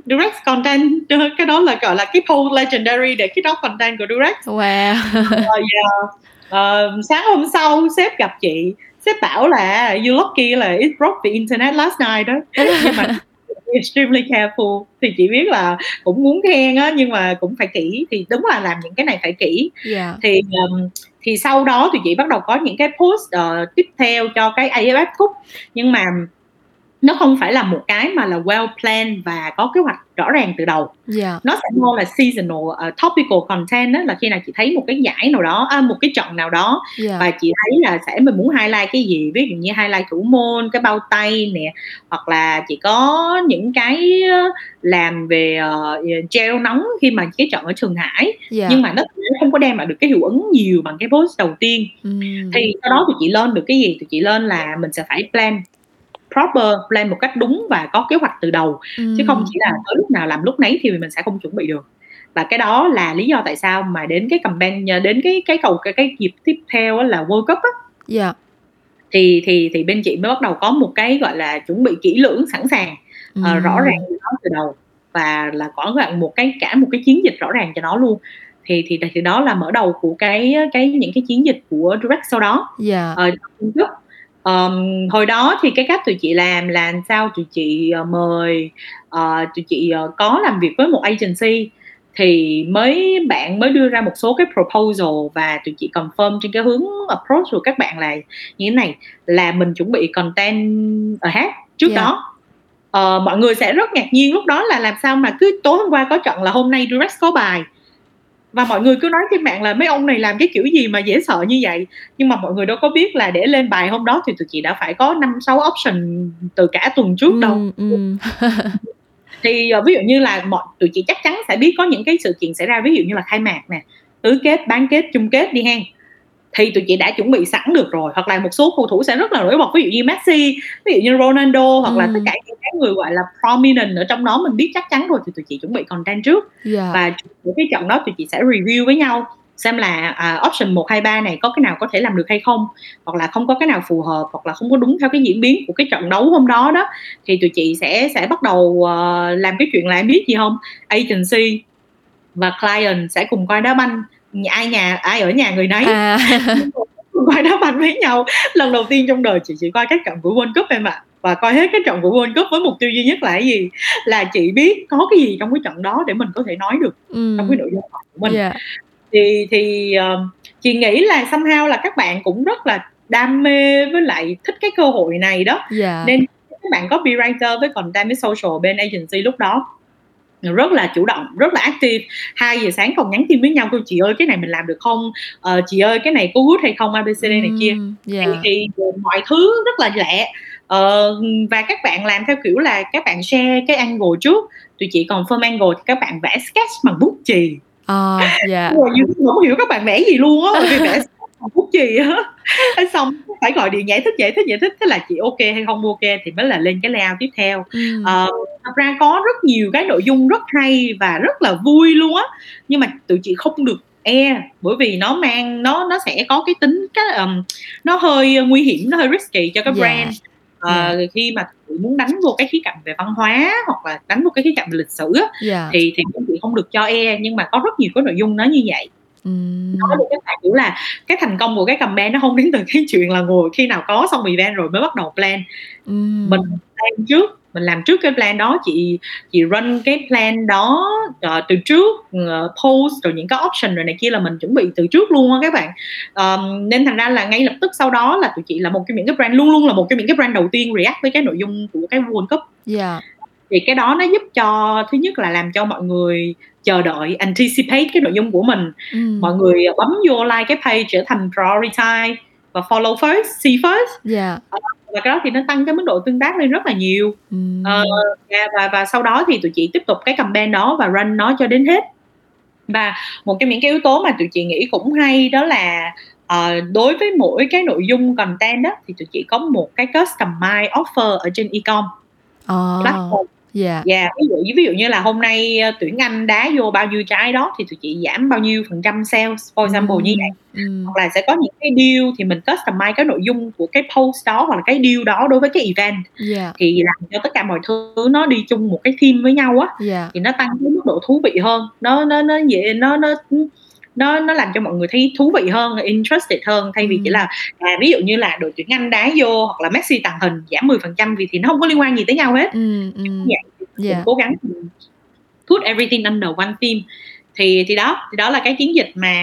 direct content. Cái đó là gọi là cái post legendary để cái off content của direct Wow. Ờ, yeah. Ờ, sáng hôm sau sếp gặp chị sếp bảo là you lucky là it broke the internet last night đó. Nhưng mà extremely careful. Thì chị biết là cũng muốn khen á nhưng mà cũng phải kỹ. Thì đúng là làm những cái này phải kỹ. Dạ. thì um, thì sau đó thì chị bắt đầu có những cái post ờ, tiếp theo cho cái AFF Cup nhưng mà nó không phải là một cái mà là well planned và có kế hoạch rõ ràng từ đầu Dạ. nó sẽ more là seasonal uh, topical content đó là khi nào chị thấy một cái giải nào đó à, một cái trận nào đó Dạ. và chị thấy là sẽ mình muốn highlight cái gì ví dụ như highlight thủ môn cái bao tay nè hoặc là chị có những cái ờ, làm về uh, gel nóng khi mà cái trận ở Trường Hải Dạ. nhưng mà nó không có đem lại được cái hiệu ứng nhiều bằng cái post đầu tiên Ừm. thì sau đó thì chị lên được cái gì thì chị lên là mình sẽ phải plan proper plan một cách đúng và có kế hoạch từ đầu. Chứ không chỉ là tới lúc nào làm lúc nấy thì mình sẽ không chuẩn bị được. Và cái đó là lý do tại sao mà đến cái campaign đến cái cái cầu cái, cái dịp tiếp theo là World Cup á. Dạ. thì thì thì bên chị mới bắt đầu có một cái gọi là chuẩn bị kỹ lưỡng sẵn sàng ờ, rõ Ừm. ràng cho nó từ đầu. Và là có gạn một cái cả một cái chiến dịch rõ ràng cho nó luôn. Thì thì thì đó là mở đầu của cái cái những cái chiến dịch của direct sau đó. Dạ. ờ, Ờm, hồi đó thì cái cách tụi chị làm là sao tụi chị ờ, mời ờ, tụi chị ờ, có làm việc với một agency thì mới bạn mới đưa ra một số cái proposal và tụi chị confirm trên cái hướng approach của các bạn là như thế này là mình chuẩn bị content ahead trước Dạ. đó Ờ, mọi người sẽ rất ngạc nhiên lúc đó là làm sao mà cứ tối hôm qua có trận là hôm nay direct có bài và mọi người cứ nói trên mạng là mấy ông này làm cái kiểu gì mà dễ sợ như vậy. Nhưng mà mọi người đâu có biết là để lên bài hôm đó thì tụi chị đã phải có năm sáu option từ cả tuần trước đâu. Ừm, ừm. thì ờ, ví dụ như là mọi tụi chị chắc chắn sẽ biết có những cái sự kiện xảy ra. Ví dụ như là khai mạc nè tứ kết bán kết chung kết đi hen thì tụi chị đã chuẩn bị sẵn được rồi. Hoặc là một số cầu thủ sẽ rất là nổi bật. Ví dụ như Messi ví dụ như Ronaldo hoặc là Ừm. tất cả những cái người gọi là prominent ở trong đó mình biết chắc chắn rồi thì tụi chị chuẩn bị content trước. Dạ. và những cái trận đó tụi chị sẽ review với nhau xem là à, option 1, 2, 3 này có cái nào có thể làm được hay không hoặc là không có cái nào phù hợp hoặc là không có đúng theo cái diễn biến của cái trận đấu hôm đó đó. Thì tụi chị sẽ sẽ bắt đầu ờ, làm cái chuyện là em biết gì không? Agency và client sẽ cùng coi đá banh ai nhà ai ở nhà người nấy À. coi đá banh với nhau lần đầu tiên trong đời chị chỉ coi các trận của World Cup em ạ và coi hết cái trận của World Cup với mục tiêu duy nhất là cái gì là chị biết có cái gì trong cái trận đó để mình có thể nói được trong Ừm. cái nội dung của mình Dạ. thì thì ờ, chị nghĩ là somehow là các bạn cũng rất là đam mê với lại thích cái cơ hội này đó Dạ. nên các bạn copywriter với content với social bên agency lúc đó rất là chủ động rất là active. Hai giờ sáng còn nhắn tin với nhau cô chị ơi cái này mình làm được không? Ờ, chị ơi cái này có good hay không? Abcd này kia. Yeah. thì, thì mọi thứ rất là lẹ. Ờ, và các bạn làm theo kiểu là các bạn share cái angle trước. Tụi chị còn firm angle thì các bạn vẽ sketch bằng bút chì. À dạ. Như không hiểu các bạn vẽ gì luôn á bởi vì vẽ bút chì á. Thế xong phải gọi điện giải thích giải thích giải thích. Thế là chị ok hay không ok thì mới là lên cái layout tiếp theo. Ừm. Ờ, thật ra có rất nhiều cái nội dung rất hay và rất là vui luôn á. Nhưng mà tụi chị không được e bởi vì nó mang nó nó sẽ có cái tính cái um, nó hơi nguy hiểm nó hơi risky cho cái Dạ. brand. Ờ, khi mà tụi muốn đánh vô cái khía cạnh về văn hóa hoặc là đánh vô cái khía cạnh về lịch sử á, dạ. thì thì chị không được cho e. Nhưng mà có rất nhiều cái nội dung nó như vậy. Nói được các bạn hiểu là cái thành công của cái campaign nó không đến từ cái chuyện là ngồi khi nào có xong event rồi mới bắt đầu plan. Ừm. mình plan trước mình làm trước cái plan đó chị chị run cái plan đó ờ, từ trước ờ, post rồi những cái option rồi này kia là mình chuẩn bị từ trước luôn á các bạn. Ờm, nên thành ra là ngay lập tức sau đó là tụi chị là một trong những cái brand luôn luôn là một trong những cái brand đầu tiên react với cái nội dung của cái World Cup. Dạ. Thì cái đó nó giúp cho thứ nhất là làm cho mọi người chờ đợi anticipate cái nội dung của mình Ừm. mọi người bấm vô like cái page trở thành prioritize và follow first see first dạ và cái đó thì nó tăng cái mức độ tương tác lên rất là nhiều Ừm. Ờ, và, và sau đó thì tụi chị tiếp tục cái campaign đó và run nó cho đến hết và một trong những cái yếu tố mà tụi chị nghĩ cũng hay đó là ờ, đối với mỗi cái nội dung content đó thì tụi chị có một cái customize offer ở trên ecom Ờ. platform dạ. Dạ, ví dụ ví dụ như là hôm nay ờ, tuyển Anh đá vô bao nhiêu trái đó thì tụi chị giảm bao nhiêu phần trăm sales for example như vậy. Ừm. hoặc là sẽ có những cái deal thì mình customize cái nội dung của cái post đó hoặc là cái deal đó đối với cái event. Dạ. Thì làm cho tất cả mọi thứ nó đi chung một cái theme với nhau á dạ. thì nó tăng cái mức độ thú vị hơn nó nó nó dễ nó nó nó nó làm cho mọi người thấy thú vị hơn interested hơn thay vì Ừ. chỉ là à, ví dụ như là đội tuyển Anh đá vô hoặc là Messi tàng hình giảm 10% vì thì nó không có liên quan gì tới nhau hết ừm. Dạ. dạ mình cố gắng put everything under one theme thì thì đó thì đó là cái chiến dịch mà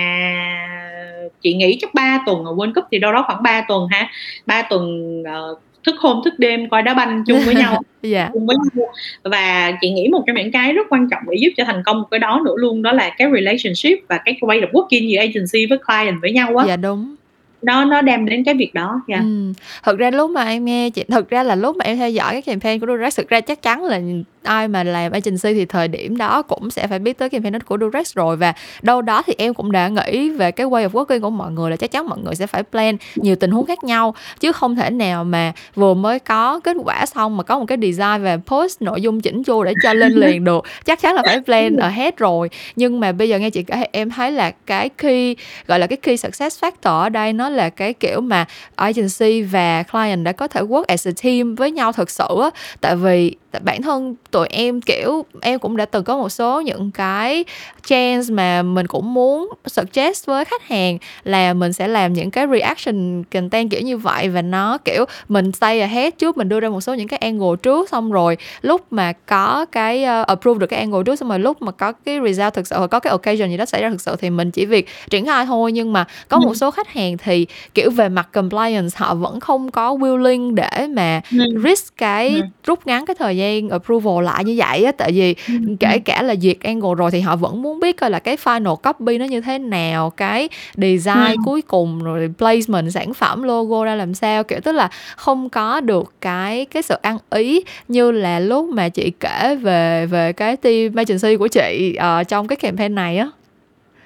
chị nghĩ chắc 3 tuần ở World Cup thì đâu đó khoảng 3 tuần ha 3 tuần ờ, thức hôm thức đêm coi đá banh chung với nhau. Dạ. Chung với nhau. Và chị nghĩ một trong những cái rất quan trọng để giúp cho thành công cái đó nữa luôn đó là cái relationship và cái way of working giữa agency với client với nhau á. Dạ đúng. Nó nó đem đến cái việc đó dạ. Ừm, thật ra lúc mà em nghe chị thật ra là lúc mà em theo dõi cái campaign của Durex thực ra chắc chắn là ai mà làm agency thì thời điểm đó cũng sẽ phải biết tới campaign đó của Durex rồi. Và đâu đó thì em cũng đã nghĩ về cái way of working của mọi người là chắc chắn mọi người sẽ phải plan nhiều tình huống khác nhau. Chứ không thể nào mà vừa mới có kết quả xong mà có một cái design và post nội dung chỉnh chu để cho lên liền được. Chắc chắn là phải plan ở hết rồi. Nhưng mà bây giờ nghe chị kể em thấy là cái khi gọi là cái key success factor ở đây nó là cái kiểu mà agency và client đã có thể work as a team với nhau thật sự á. Tại vì tại bản thân tụi em kiểu em cũng đã từng có một số những cái chance mà mình cũng muốn suggest với khách hàng là mình sẽ làm những cái reaction content kiểu như vậy và nó kiểu mình stay ahead trước mình đưa ra một số những cái angle trước xong rồi lúc mà có cái uh, approve được cái angle trước xong rồi lúc mà có cái result thực sự hoặc có cái occasion gì đó xảy ra thực sự thì mình chỉ việc triển khai thôi nhưng mà có một Ừ. số khách hàng thì kiểu về mặt compliance họ vẫn không có willing để mà Ừ. risk cái Ừ. rút ngắn cái thời gian approval lại như vậy á tại vì Ừ. kể cả là duyệt angle rồi thì họ vẫn muốn biết coi là cái final copy nó như thế nào cái design Ừ. cuối cùng rồi placement sản phẩm logo ra làm sao kiểu tức là không có được cái cái sự ăn ý như là lúc mà chị kể về về cái team agency của chị ờ, trong cái campaign này á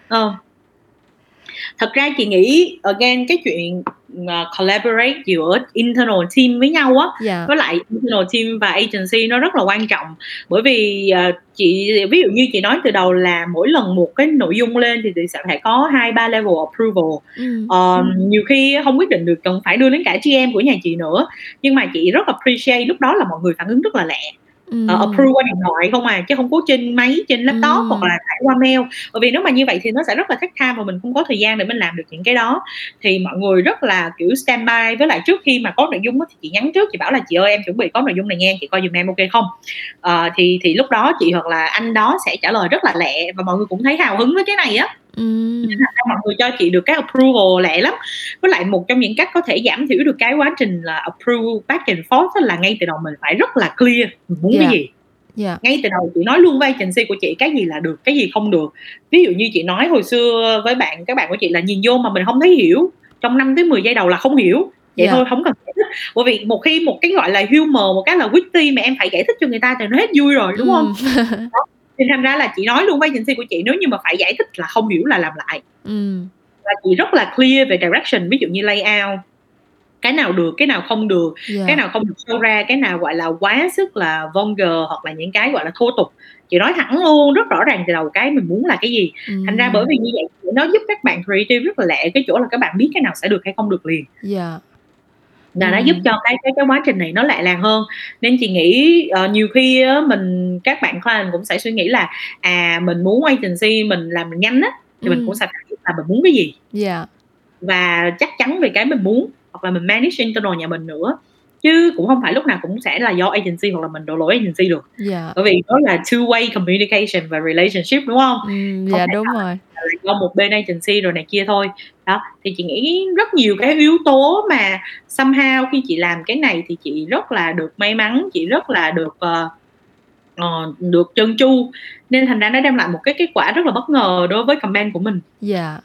Ờ. thật ra chị nghĩ again cái chuyện uh, collaborate giữa internal team với nhau á dạ. với lại internal team và agency nó rất là quan trọng. Bởi vì uh, chị ví dụ như chị nói từ đầu là mỗi lần một cái nội dung lên thì chị sẽ phải có hai ba level approval. Ừ. Ờ, nhiều khi không quyết định được cần phải đưa đến cả GM của nhà chị nữa. Nhưng mà chị rất appreciate lúc đó là mọi người phản ứng rất là lẹ Ừ. uh, approve qua điện thoại không à chứ không có trên máy trên laptop Ừ. hoặc là tải qua mail. Bởi vì nếu mà như vậy thì nó sẽ rất là take time và mình không có thời gian để mình làm được những cái đó. Thì mọi người rất là kiểu standby với lại trước khi mà có nội dung thì chị nhắn trước chị bảo là chị ơi em chuẩn bị có nội dung này nha chị coi giùm em ok không? Ờ, thì thì lúc đó chị hoặc là anh đó sẽ trả lời rất là lẹ và mọi người cũng thấy hào hứng với cái này á Ừ. mọi người cho chị được cái approval lẹ lắm với lại một trong những cách có thể giảm thiểu được cái quá trình là approve back and forth là ngay từ đầu mình phải rất là clear mình muốn Dạ. cái gì Dạ. ngay từ đầu chị nói luôn với agency của chị cái gì là được cái gì không được ví dụ như chị nói hồi xưa với bạn các bạn của chị là nhìn vô mà mình không thấy hiểu trong 5 tới 10 giây đầu là không hiểu vậy Dạ. thôi không cần giải thích bởi vì một khi một cái gọi là humor một cái là witty mà em phải giải thích cho người ta thì nó hết vui rồi đúng không. Nên thành ra là chị nói luôn với agency của chị nếu như mà phải giải thích là không hiểu là làm lại ừ. và chị rất là clear về direction ví dụ như layout cái nào được cái nào không được Dạ. cái nào không được show ra cái nào gọi là quá sức là vulgar hoặc là những cái gọi là thô tục chị nói thẳng luôn rất rõ ràng từ đầu cái mình muốn là cái gì Ừ. thành ra bởi vì như vậy nó giúp các bạn creative rất là lẹ cái chỗ là các bạn biết cái nào sẽ được hay không được liền dạ là nó giúp cho cái cái cái quá trình này nó lẹ làng hơn. Nên chị nghĩ ờ, nhiều khi á, mình các bạn client cũng sẽ suy nghĩ là à mình muốn agency mình làm nhanh á thì Ừ. mình cũng sẽ phải biết là mình muốn cái gì. Dạ. Và chắc chắn về cái mình muốn hoặc là mình manage internal nhà mình nữa. Chứ cũng không phải lúc nào cũng sẽ là do agency hoặc là mình đổ lỗi agency được. Dạ. Bởi vì đó là two way communication và relationship đúng không? Ừ. Không dạ đúng rồi là một bên agency rồi này kia thôi. Đó thì chị nghĩ rất nhiều cái yếu tố mà somehow khi chị làm cái này thì chị rất là được may mắn chị rất là được uh, uh, được chân chu nên thành ra nó đem lại một cái kết quả rất là bất ngờ đối với comment của mình. Dạ.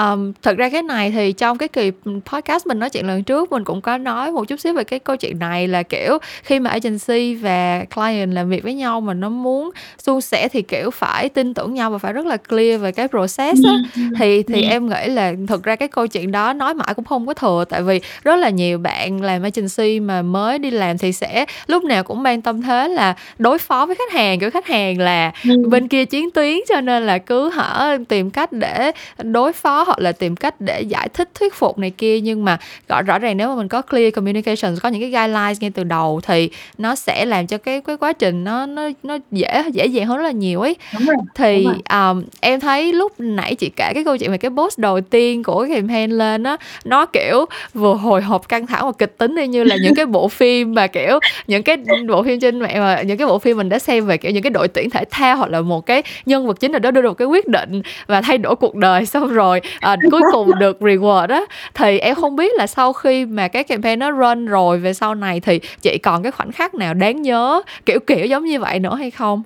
Um, thật ra cái này thì trong cái kỳ podcast mình nói chuyện lần trước mình cũng có nói một chút xíu về cái câu chuyện này là kiểu khi mà agency và client làm việc với nhau mà nó muốn suôn sẻ thì kiểu phải tin tưởng nhau và phải rất là clear về cái process á thì thì Ừ. em nghĩ là thực ra cái câu chuyện đó nói mãi cũng không có thừa tại vì rất là nhiều bạn làm agency mà mới đi làm thì sẽ lúc nào cũng mang tâm thế là đối phó với khách hàng kiểu khách hàng là Ừ. bên kia chiến tuyến cho nên là cứ hở tìm cách để đối phó hoặc là tìm cách để giải thích thuyết phục này kia. Nhưng mà rõ rõ ràng nếu mà mình có clear communication có những cái guidelines ngay từ đầu thì nó sẽ làm cho cái cái quá trình nó nó nó dễ dễ dàng hơn rất là nhiều ấy. Đúng rồi thì Đúng um, em thấy lúc nãy chị kể cái câu chuyện về cái post đầu tiên của cái campaign lên á nó kiểu vừa hồi hộp căng thẳng và kịch tính y như là những cái bộ phim mà kiểu những cái bộ phim trên mạng mà những cái bộ phim mình đã xem về kiểu những cái đội tuyển thể thao hoặc là một cái nhân vật chính nào đó đưa ra một cái quyết định và thay đổi cuộc đời xong rồi à, cuối cùng được reward á thì em không biết là sau khi mà cái campaign nó run rồi về sau này thì chị còn cái khoảnh khắc nào đáng nhớ kiểu kiểu giống như vậy nữa hay không?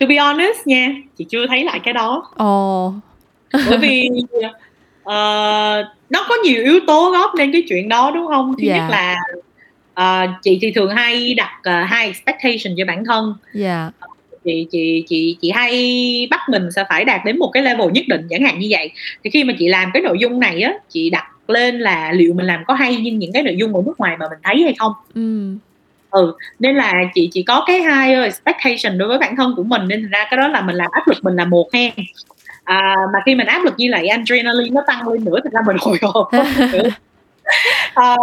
to be honest nha chị chưa thấy lại cái đó. Ồ, bởi vì ờ, nó có nhiều yếu tố góp nên cái chuyện đó đúng không? Thứ Dạ. nhất là ờ, chị thì thường hay đặt ờ, hai expectation cho bản thân. Dạ, chị chị chị chị hay bắt mình sẽ phải đạt đến một cái level nhất định chẳng hạn như vậy. Thì khi mà chị làm cái nội dung này á chị đặt lên là liệu mình làm có hay như những cái nội dung ở nước ngoài mà mình thấy hay không? Ừ, ừ nên là chị chỉ có cái hai expectation đối với bản thân của mình nên thành ra cái đó là mình làm áp lực mình là một hen. À, mà khi mình áp lực như vậy adrenaline nó tăng lên nữa thì ra mình hồi hộp à,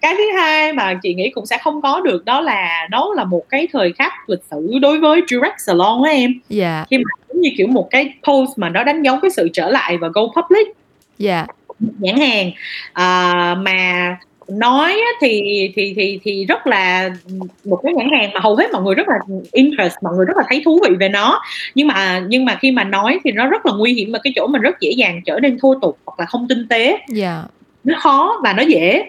cái thứ hai mà chị nghĩ cũng sẽ không có được đó là đó là một cái thời khắc lịch sử đối với direct salon á em. Dạ, khi mà giống như kiểu một cái post mà nó đánh dấu cái sự trở lại và go public. Dạ, nhãn hàng. À, mà nói thì thì thì thì rất là một cái nhãn hàng mà hầu hết mọi người rất là interest mọi người rất là thấy thú vị về nó. Nhưng mà nhưng mà khi mà nói thì nó rất là nguy hiểm ở cái chỗ mình rất dễ dàng trở nên thô tục hoặc là không tinh tế. Dạ. Nó khó và nó dễ.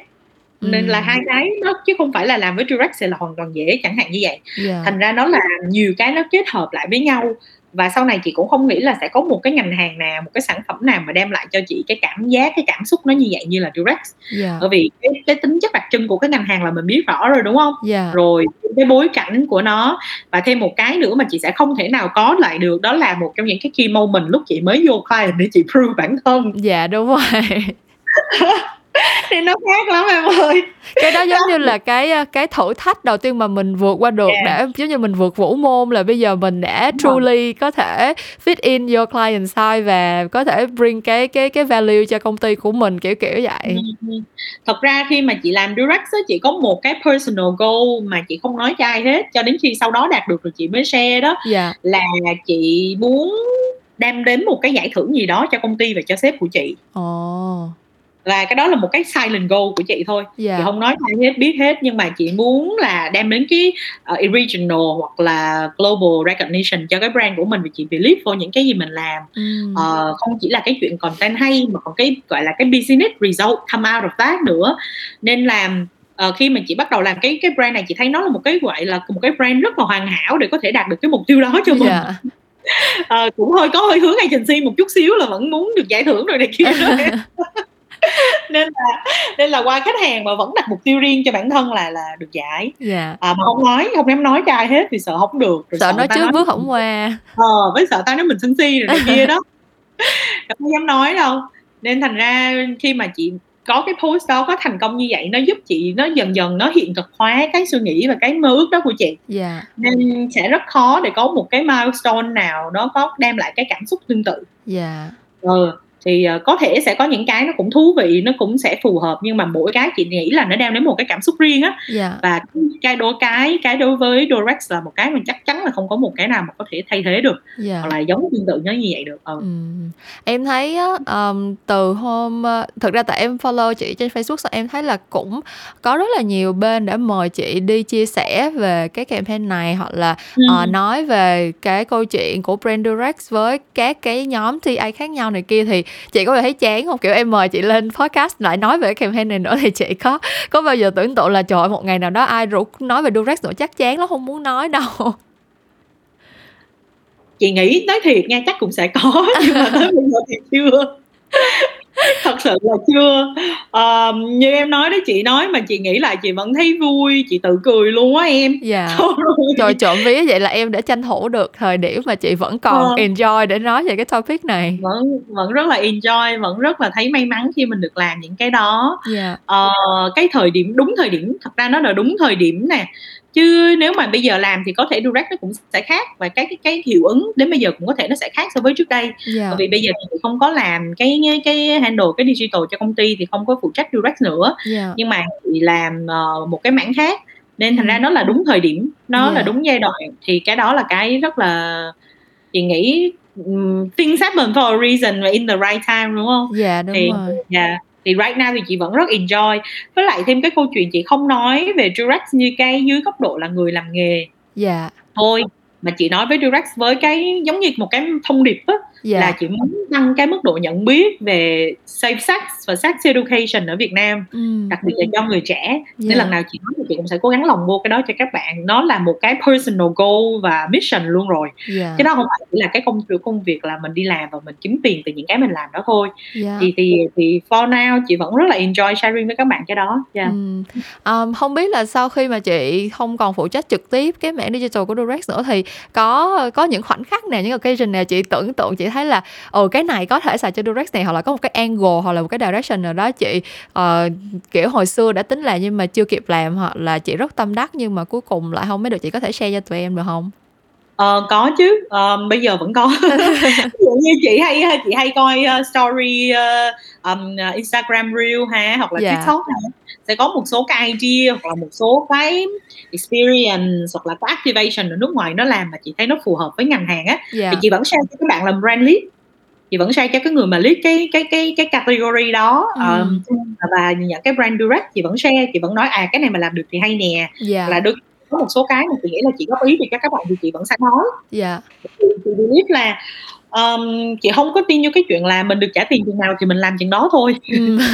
Nên Ừ. là hai cái nó chứ không phải là làm với direct sẽ là hoàn toàn dễ chẳng hạn như vậy. Dạ. thành ra nó là nhiều cái nó kết hợp lại với nhau. Và sau này chị cũng không nghĩ là sẽ có một cái ngành hàng nào một cái sản phẩm nào mà đem lại cho chị cái cảm giác cái cảm xúc nó như vậy như là direct dạ, bởi vì cái, cái tính chất đặc trưng của cái ngành hàng là mình biết rõ rồi đúng không? Dạ, rồi cái bối cảnh của nó. Và thêm một cái nữa mà chị sẽ không thể nào có lại được đó là một trong những cái key moment lúc chị mới vô client để chị prove bản thân. Dạ đúng rồi thì nó khác lắm em ơi. Cái đó giống như là cái ờ, cái thử thách đầu tiên mà mình vượt qua được Yeah. để giống như mình vượt vũ môn là bây giờ mình đã truly có thể fit in your client side và có thể bring cái cái cái value cho công ty của mình kiểu kiểu vậy. Ừ. thật ra khi mà chị làm direct á chị có một cái personal goal mà chị không nói cho ai hết cho đến khi sau đó đạt được rồi chị mới share đó. Dạ. Là chị muốn đem đến một cái giải thưởng gì đó cho công ty và cho sếp của chị. Ồ và cái đó là một cái silent goal của chị thôi. Dạ. chị không nói ai hết biết hết nhưng mà chị muốn là đem đến cái uh, regional hoặc là global recognition cho cái brand của mình vì chị believe vào những cái gì mình làm. Ừ. Ờ, không chỉ là cái chuyện content hay mà còn cái gọi là cái business result come out of that nữa. Nên là uh, khi mà chị bắt đầu làm cái cái brand này chị thấy nó là một cái gọi là một cái brand rất là hoàn hảo để có thể đạt được cái mục tiêu đó cho mình. Dạ. Uh, cũng hơi có hơi hướng agency một chút xíu là vẫn muốn được giải thưởng rồi này kia nên là nên là qua khách hàng mà vẫn đặt mục tiêu riêng cho bản thân là là được giải. Dạ. À, mà không nói không dám nói cho ai hết vì sợ không được rồi sợ người nói trước bước không qua. ờ với sợ tao nói mình sân si rồi kia đó. Không dám nói đâu. Nên thành ra khi mà chị có cái post đó có thành công như vậy nó giúp chị nó dần dần nó hiện thực hóa cái suy nghĩ và cái mơ ước đó của chị. Dạ. Nên sẽ rất khó để có một cái milestone nào nó có đem lại cái cảm xúc tương tự. Dạ. Ừ thì uh, có thể sẽ có những cái nó cũng thú vị nó cũng sẽ phù hợp nhưng mà mỗi cái chị nghĩ là nó đem đến một cái cảm xúc riêng á. Dạ. Và cái đối cái cái đối với Dorex là một cái mà chắc chắn là không có một cái nào mà có thể thay thế được dạ. hoặc là giống tương tự nó như vậy được ừ. Ừm, em thấy á, ờm, từ hôm ờ, thực ra tại em follow chị trên Facebook xong em thấy là cũng có rất là nhiều bên đã mời chị đi chia sẻ về cái campaign này hoặc là Ừ. ờ, nói về cái câu chuyện của brand Durex với các cái nhóm TA khác nhau này kia. Thì chị có bao giờ thấy chán không? Kiểu em mời chị lên podcast lại nói về cái campaign này nữa thì chị có có bao giờ tưởng tượng là trời ơi, một ngày nào đó ai rủ nói về Durex nữa chắc chán nó không muốn nói đâu. Chị nghĩ nói thiệt nha chắc cũng sẽ có nhưng mà tới bây giờ thì chưa. thật sự là chưa Ờ, như em nói đấy chị nói mà chị nghĩ lại chị vẫn thấy vui chị tự cười luôn á em dạ rồi- Trời trộm vía vậy là em đã tranh thủ được thời điểm mà chị vẫn còn Ờ. enjoy để nói về cái topic này. vẫn vẫn rất là enjoy vẫn rất là thấy may mắn khi mình được làm những cái đó Dạ. Ờ, cái thời điểm đúng thời điểm thật ra nó là đúng thời điểm nè chứ nếu mà bây giờ làm thì có thể direct nó cũng sẽ khác và cái cái, cái hiệu ứng đến bây giờ cũng có thể nó sẽ khác so với trước đây Dạ. bởi vì bây giờ chị không có làm cái cái handle cái digital cho công ty thì không có phụ trách direct nữa Dạ. nhưng mà chị làm ờ, một cái mảng khác nên thành Ừ. ra nó là đúng thời điểm nó Yeah. là đúng giai đoạn thì cái đó là cái rất là chị nghĩ um, things happen for a reason và in the right time đúng không Dạ đúng thì rồi. dạ thì right now thì chị vẫn rất enjoy với lại thêm cái câu chuyện chị không nói về direct như cái dưới góc độ là người làm nghề Dạ. thôi mà chị nói với direct với cái giống như một cái thông điệp á là Dạ. chị muốn tăng cái mức độ nhận biết về safe sex và sex education ở Việt Nam Ừ. đặc biệt là cho người trẻ Dạ. nên lần nào chị nói thì chị cũng sẽ cố gắng lòng vô cái đó cho các bạn nó là một cái personal goal và mission luôn rồi Dạ. chứ đó không phải chỉ là cái công việc công việc là mình đi làm và mình kiếm tiền từ những cái mình làm đó thôi Dạ. thì thì thì for now chị vẫn rất là enjoy sharing với các bạn cái đó yeah. Ừ. Um, không biết là sau khi mà chị không còn phụ trách trực tiếp cái mảng digital của Durex nữa thì có có những khoảnh khắc nào những occasion nào chị tưởng tượng chị thấy là ồ cái này có thể xài cho Durex này hoặc là có một cái angle hoặc là một cái direction nào đó chị ờ, kiểu hồi xưa đã tính làm nhưng mà chưa kịp làm hoặc là chị rất tâm đắc nhưng mà cuối cùng lại không biết được chị có thể share cho tụi em được không? Ờ, có chứ Ờ, bây giờ vẫn có như chị hay chị hay coi uh, story um, Instagram Reel ha hoặc là Dạ. TikTok ha sẽ có một số cái idea hoặc là một số cái experience hoặc là có activation ở nước ngoài nó làm mà chị thấy nó phù hợp với ngành hàng á Dạ. thì chị vẫn share cho các bạn làm brand lead chị vẫn share cho cái người mà lead cái cái cái cái category đó Ừ. um, và những cái brand direct chị vẫn share chị vẫn nói à cái này mà làm được thì hay nè Dạ. là đôi có một số cái mà chị nghĩ là chị góp ý thì cho các bạn thì chị vẫn sẽ nói Dạ. chị chị believe là um, chị không có tin vô cái chuyện là mình được trả tiền chừng nào thì mình làm chừng đó thôi Ừ.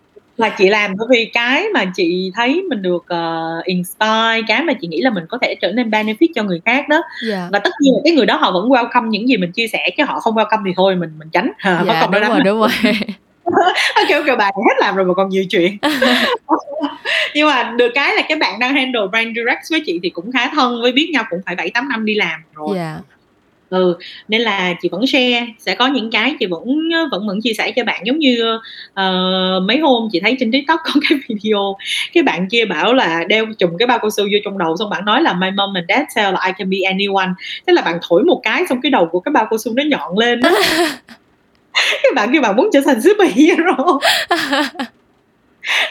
là chị làm bởi vì cái mà chị thấy mình được uh, inspire cái mà chị nghĩ là mình có thể trở nên benefit cho người khác đó Dạ. và tất nhiên là cái người đó họ vẫn welcome những gì mình chia sẻ chứ họ không welcome thì thôi mình mình tránh không Dạ còn đúng đó rồi đúng rồi. kêu kêu bà hết làm rồi mà còn nhiều chuyện nhưng mà được cái là cái bạn đang handle brand direct với chị thì cũng khá thân với biết nhau cũng phải bảy tám năm đi làm rồi Dạ. Ừ nên là chị vẫn share sẽ có những cái chị vẫn vẫn vẫn chia sẻ cho bạn. Giống như ờ, mấy hôm chị thấy trên tiktok có cái video cái bạn kia bảo là đeo chùm cái bao cao su vô trong đầu xong bạn nói là my mom and dad tell là I can be anyone. Thế là bạn thổi một cái xong cái đầu của cái bao cao su nó nhọn lên đó cái bạn kia bạn muốn trở thành superhero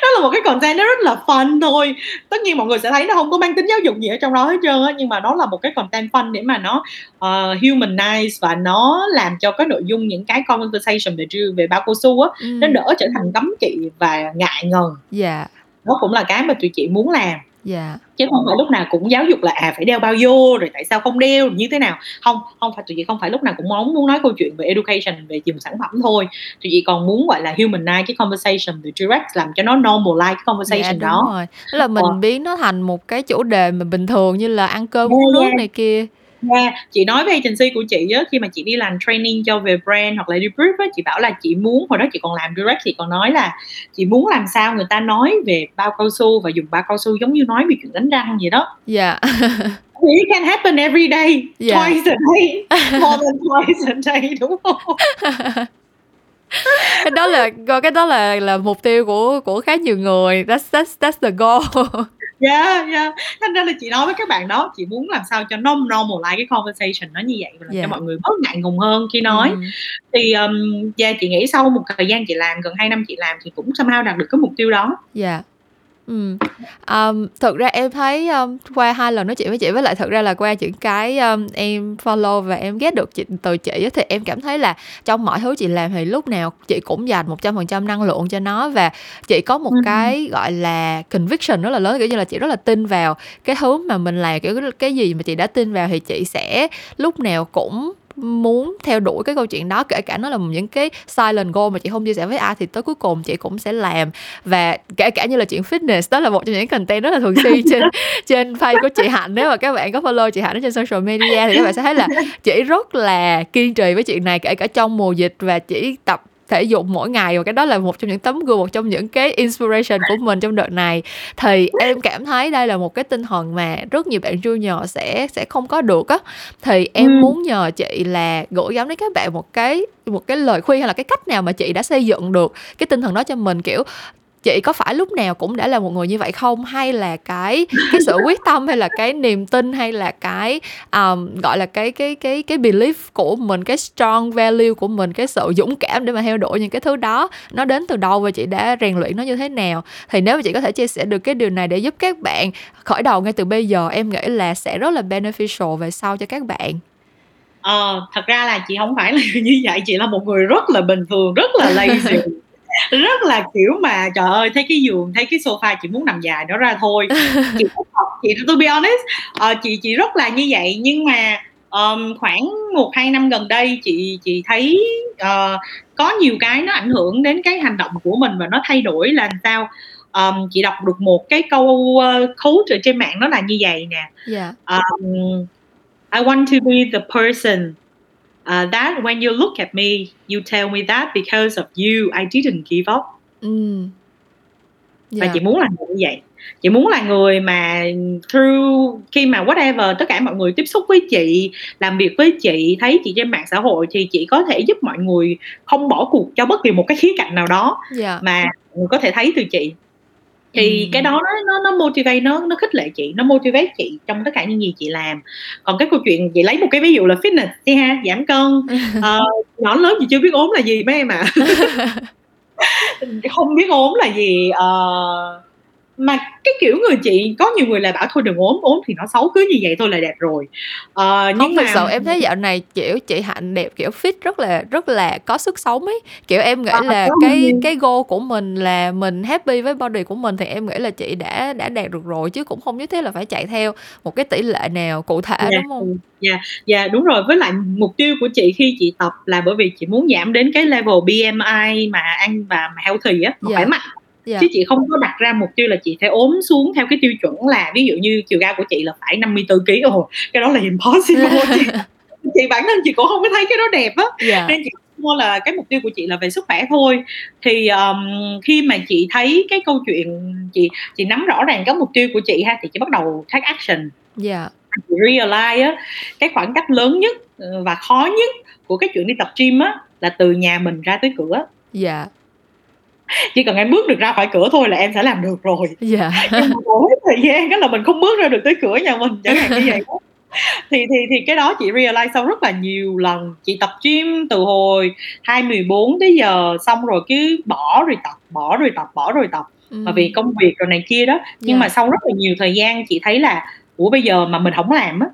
đó là một cái content nó rất là fun thôi tất nhiên mọi người sẽ thấy nó không có mang tính giáo dục gì ở trong đó hết trơn á nhưng mà nó là một cái content fun để mà nó uh, humanize và nó làm cho cái nội dung những cái conversation về về bao cao su á nó Ừ. đỡ trở thành cấm kỵ và ngại ngần Dạ. đó cũng là cái mà tụi chị muốn làm Dạ. chứ không phải lúc nào cũng giáo dục là à phải đeo bao vô rồi tại sao không đeo như thế nào không không phải tụi chị không phải lúc nào cũng mong muốn nói câu chuyện về education về dùng sản phẩm thôi tụi chị còn muốn gọi là humanize cái conversation từ direct làm cho nó normalize cái Dạ conversation đúng đó rồi. Tức là mình Ờ. biến nó thành một cái chủ đề mà bình thường như là ăn cơm Yeah, uống nước yeah. này kia. Yeah, chị nói với agency của chị á, khi mà chị đi làm training cho về brand hoặc là đi brief á, chị bảo là chị muốn hồi đó chị còn làm direct chị còn nói là chị muốn làm sao người ta nói về bao cao su và dùng bao cao su giống như nói về chuyện đánh răng vậy đó. Dạ. It can happen every day, Yeah. twice a day, more than twice a day đúng không? cái đó là cái đó là là mục tiêu của của khá nhiều người. That's that's that's the goal. Yeah, yeah. Thành ra là chị nói với các bạn đó, chị muốn làm sao cho nó normalize cái conversation nó như vậy và làm Yeah. cho mọi người bớt ngại ngùng hơn khi nói. Ừm. Thì um, yeah, chị nghĩ sau một thời gian chị làm gần 2 năm chị làm thì cũng somehow đạt được cái mục tiêu đó. Dạ. Ừm. Ờm, thực ra em thấy, ờm, qua hai lần nói chuyện với chị với lại thực ra là qua những cái, ờm, em follow và em get được chị từ chị á, thì em cảm thấy là trong mọi thứ chị làm thì lúc nào chị cũng dành 100% năng lượng cho nó và chị có một Ừm. cái, gọi là, conviction rất là lớn, kiểu như là, chị rất là tin vào cái thứ mà mình làm, kiểu, cái cái gì mà chị đã tin vào thì chị sẽ lúc nào cũng muốn theo đuổi cái câu chuyện đó, kể cả nó là những cái silent goal mà chị không chia sẻ với ai thì tới cuối cùng chị cũng sẽ làm. Và kể cả như là chuyện fitness, đó là một trong những content rất là thường xuyên trên trên page của chị Hạnh. Nếu mà các bạn có follow chị Hạnh ở trên social media thì các bạn sẽ thấy là chị rất là kiên trì với chuyện này kể cả trong mùa dịch và chỉ tập thể dục mỗi ngày và cái đó là một trong những tấm gương một trong những cái inspiration của mình trong đợt này thì em cảm thấy đây là một cái tinh thần mà rất nhiều bạn junior sẽ sẽ không có được á thì em Ừm. muốn nhờ chị là gửi gắm đến các bạn một cái một cái lời khuyên hay là cái cách nào mà chị đã xây dựng được cái tinh thần đó cho mình kiểu chị có phải lúc nào cũng đã là một người như vậy không? Hay là cái cái sự quyết tâm hay là cái niềm tin hay là cái um, gọi là cái cái cái cái belief của mình cái strong value của mình cái sự dũng cảm để mà theo đuổi những cái thứ đó nó đến từ đâu và chị đã rèn luyện nó như thế nào? Thì nếu mà chị có thể chia sẻ được cái điều này để giúp các bạn khởi đầu ngay từ bây giờ em nghĩ là sẽ rất là beneficial về sau cho các bạn. Ờ, thật ra là chị không phải là như vậy, chị là một người rất là bình thường, rất là lazy rất là kiểu mà trời ơi thấy cái giường thấy cái sofa chị muốn nằm dài nó ra thôi. Chị chị to be honest ờ, chị chị rất là như vậy. Nhưng mà um, khoảng một hai năm gần đây chị chị thấy uh, có nhiều cái nó ảnh hưởng đến cái hành động của mình và nó thay đổi là sao um, chị đọc được một cái câu uh, quote trên mạng nó là như vậy nè. Dạ. Um, I want to be the person uh, that when you look at me, you tell me that because of you, I didn't give up. ừ Và dạ chị muốn là người như vậy. Chị muốn là người mà through khi mà whatever tất cả mọi người tiếp xúc với chị, làm việc với chị, thấy chị trên mạng xã hội thì chị có thể giúp mọi người không bỏ cuộc cho bất kỳ một cái khía cạnh nào đó dạ mà người có thể thấy từ chị thì Ừm. cái đó nó nó nó motivate nó nó khích lệ chị nó motivate chị trong tất cả những gì chị làm. Còn cái câu chuyện chị lấy một cái ví dụ là fitness đi ha giảm cân. Ờ, nhỏ lớn gì chưa biết ốm là gì mấy em ạ. Không biết ốm là gì Ờ, mà cái kiểu người chị có nhiều người lại bảo thôi đừng ốm ốm thì nó xấu cứ như vậy thôi là đẹp rồi không nhưng thực mà sự em thấy dạo này kiểu chị hạnh đẹp kiểu fit rất là rất là có sức sống ấy kiểu em nghĩ À, là cái nhiều. cái goal của mình là mình happy với body của mình thì em nghĩ là chị đã đã đạt được rồi chứ cũng không nhất thiết là phải chạy theo một cái tỷ lệ nào cụ thể Dạ, đúng không Dạ, dạ đúng rồi. Với lại mục tiêu của chị khi chị tập là bởi vì chị muốn giảm đến cái level BMI mà ăn và mà healthy á, mà Dạ. khỏe mạnh. Dạ. Chứ chị không có đặt ra mục tiêu là chị phải ốm xuống theo cái tiêu chuẩn là ví dụ như chiều cao của chị là phải 54 kg. Ồ, cái đó là impossible. chị, chị bản thân chị cũng không có thấy cái đó đẹp á. Dạ. Nên chị mua là cái mục tiêu của chị là về sức khỏe thôi. Thì um, khi mà chị thấy cái câu chuyện chị chị nắm rõ ràng cái mục tiêu của chị ha thì chị bắt đầu take action. Dạ. Chị realize á cái khoảng cách lớn nhất ờ, và khó nhất của cái chuyện đi tập gym á là từ nhà mình ra tới cửa. Dạ chỉ cần em bước được ra khỏi cửa thôi là em sẽ làm được rồi. Dạ. Nhưng mà hết thời gian đó là mình không bước ra được tới cửa nhà mình chẳng hạn như vậy đó. thì thì thì cái đó chị realize sau rất là nhiều lần. Chị tập gym từ hồi 2014 tới giờ xong rồi cứ bỏ rồi tập bỏ rồi tập bỏ rồi tập. Mà vì công việc rồi này kia đó. Nhưng Dạ. mà sau rất là nhiều thời gian chị thấy là ủa bây giờ mà mình không làm á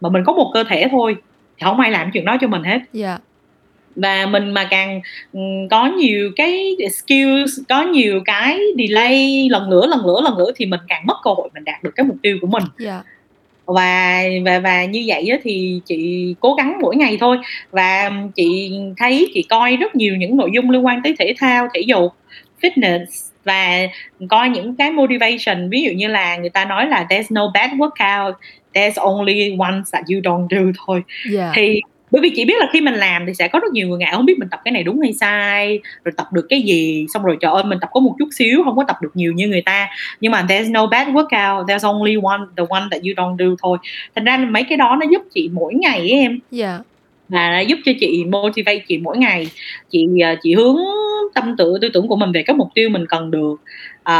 mà mình có một cơ thể thôi thì không ai làm chuyện đó cho mình hết. Dạ và mình mà càng ừm, có nhiều cái skills có nhiều cái delay lần nữa lần nữa lần nữa thì mình càng mất cơ hội mình đạt được cái mục tiêu của mình Dạ. và và và như vậy á, thì chị cố gắng mỗi ngày thôi và chị thấy chị coi rất nhiều những nội dung liên quan tới thể thao thể dục fitness và coi những cái motivation ví dụ như là người ta nói là there's no bad workout there's only one that you don't do thôi Dạ. thì bởi vì chị biết là khi mình làm thì sẽ có rất nhiều người ngại không biết mình tập cái này đúng hay sai rồi tập được cái gì. Xong rồi trời ơi mình tập có một chút xíu không có tập được nhiều như người ta. Nhưng mà there's no bad workout there's only one the one that you don't do thôi. Thành ra mấy cái đó nó giúp chị mỗi ngày ấy em. Dạ. và nó giúp cho chị motivate chị mỗi ngày. Chị à, chị hướng tâm tự tư tưởng của mình về các mục tiêu mình cần được à,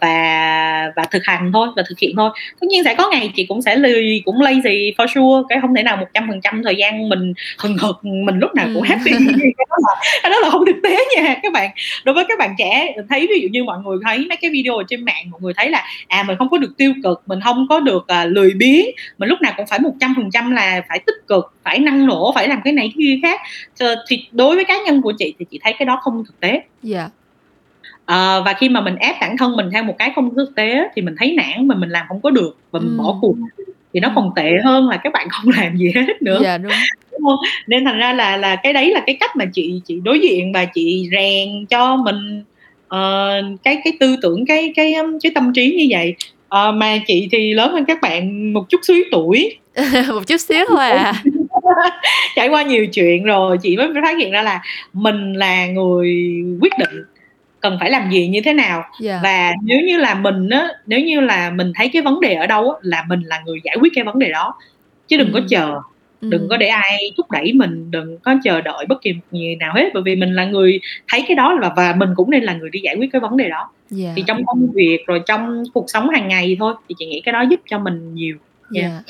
và và thực hành thôi và thực hiện thôi. Tất nhiên sẽ có ngày chị cũng sẽ lười cũng lazy for sure. Cái không thể nào một trăm phần trăm thời gian mình mình ngược mình lúc nào cũng Ừ. happy. Cái đó là cái đó là không thực tế nha các bạn. Đối với các bạn trẻ thấy ví dụ như mọi người thấy mấy cái video trên mạng mọi người thấy là à mình không có được tiêu cực mình không có được à, lười biếng mình lúc nào cũng phải một trăm phần trăm là phải tích cực phải năng nổ phải làm cái này cái kia khác. Ờ, thì đối với cá nhân của chị thì chị thấy cái đó không thực tế. Dạ. Ờ, và khi mà mình ép bản thân mình theo một cái không thực tế thì mình thấy nản mà mình làm không có được và mình Ừ. bỏ cuộc thì nó còn tệ hơn là các bạn không làm gì hết nữa Dạ đúng. đúng không nên thành ra là là cái đấy là cái cách mà chị chị đối diện và chị rèn cho mình ờ, cái cái tư tưởng cái cái cái tâm trí như vậy Ờ, mà chị thì lớn hơn các bạn một chút xíu tuổi một chút xíu thôi à. trải qua nhiều chuyện rồi chị mới phát hiện ra là mình là người quyết định cần phải làm gì như thế nào Dạ. và nếu như là mình á nếu như là mình thấy cái vấn đề ở đâu á là mình là người giải quyết cái vấn đề đó chứ đừng có Ừ. chờ đừng Ừ. có để ai thúc đẩy mình đừng có chờ đợi bất kỳ một người nào hết bởi vì mình là người thấy cái đó và và mình cũng nên là người đi giải quyết cái vấn đề đó Dạ. thì trong công việc rồi trong cuộc sống hàng ngày thôi thì chị nghĩ cái đó giúp cho mình nhiều Dạ.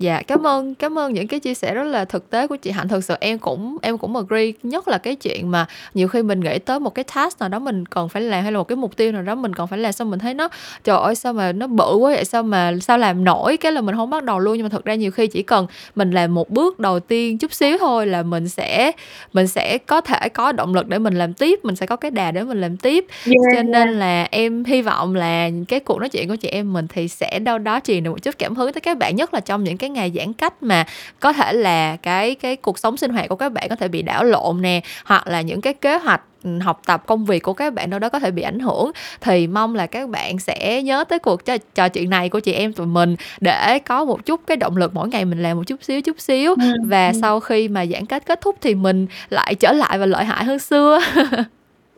Dạ, cảm ơn cảm ơn những cái chia sẻ rất là thực tế của chị Hạnh. Thực sự em cũng em cũng agree, nhất là cái chuyện mà nhiều khi mình nghĩ tới một cái task nào đó mình cần phải làm hay là một cái mục tiêu nào đó mình cần phải làm xong mình thấy nó trời ơi sao mà nó bự quá vậy sao mà sao làm nổi cái là mình không bắt đầu luôn nhưng mà thực ra nhiều khi chỉ cần mình làm một bước đầu tiên chút xíu thôi là mình sẽ mình sẽ có thể có động lực để mình làm tiếp, mình sẽ có cái đà để mình làm tiếp. Cho nên là em hy vọng là cái cuộc nói chuyện của chị em mình thì sẽ đâu đó truyền được một chút cảm hứng tới các bạn nhất là trong những cái ngày giãn cách mà có thể là cái cái cuộc sống sinh hoạt của các bạn có thể bị đảo lộn nè hoặc là những cái kế hoạch ừ, học tập công việc của các bạn đâu đó có thể bị ảnh hưởng thì mong là các bạn sẽ nhớ tới cuộc trò, trò chuyện này của chị em tụi mình để có một chút cái động lực mỗi ngày mình làm một chút xíu chút xíu. Ừ, và ừ. sau khi mà giãn cách kết thúc thì mình lại trở lại và lợi hại hơn xưa.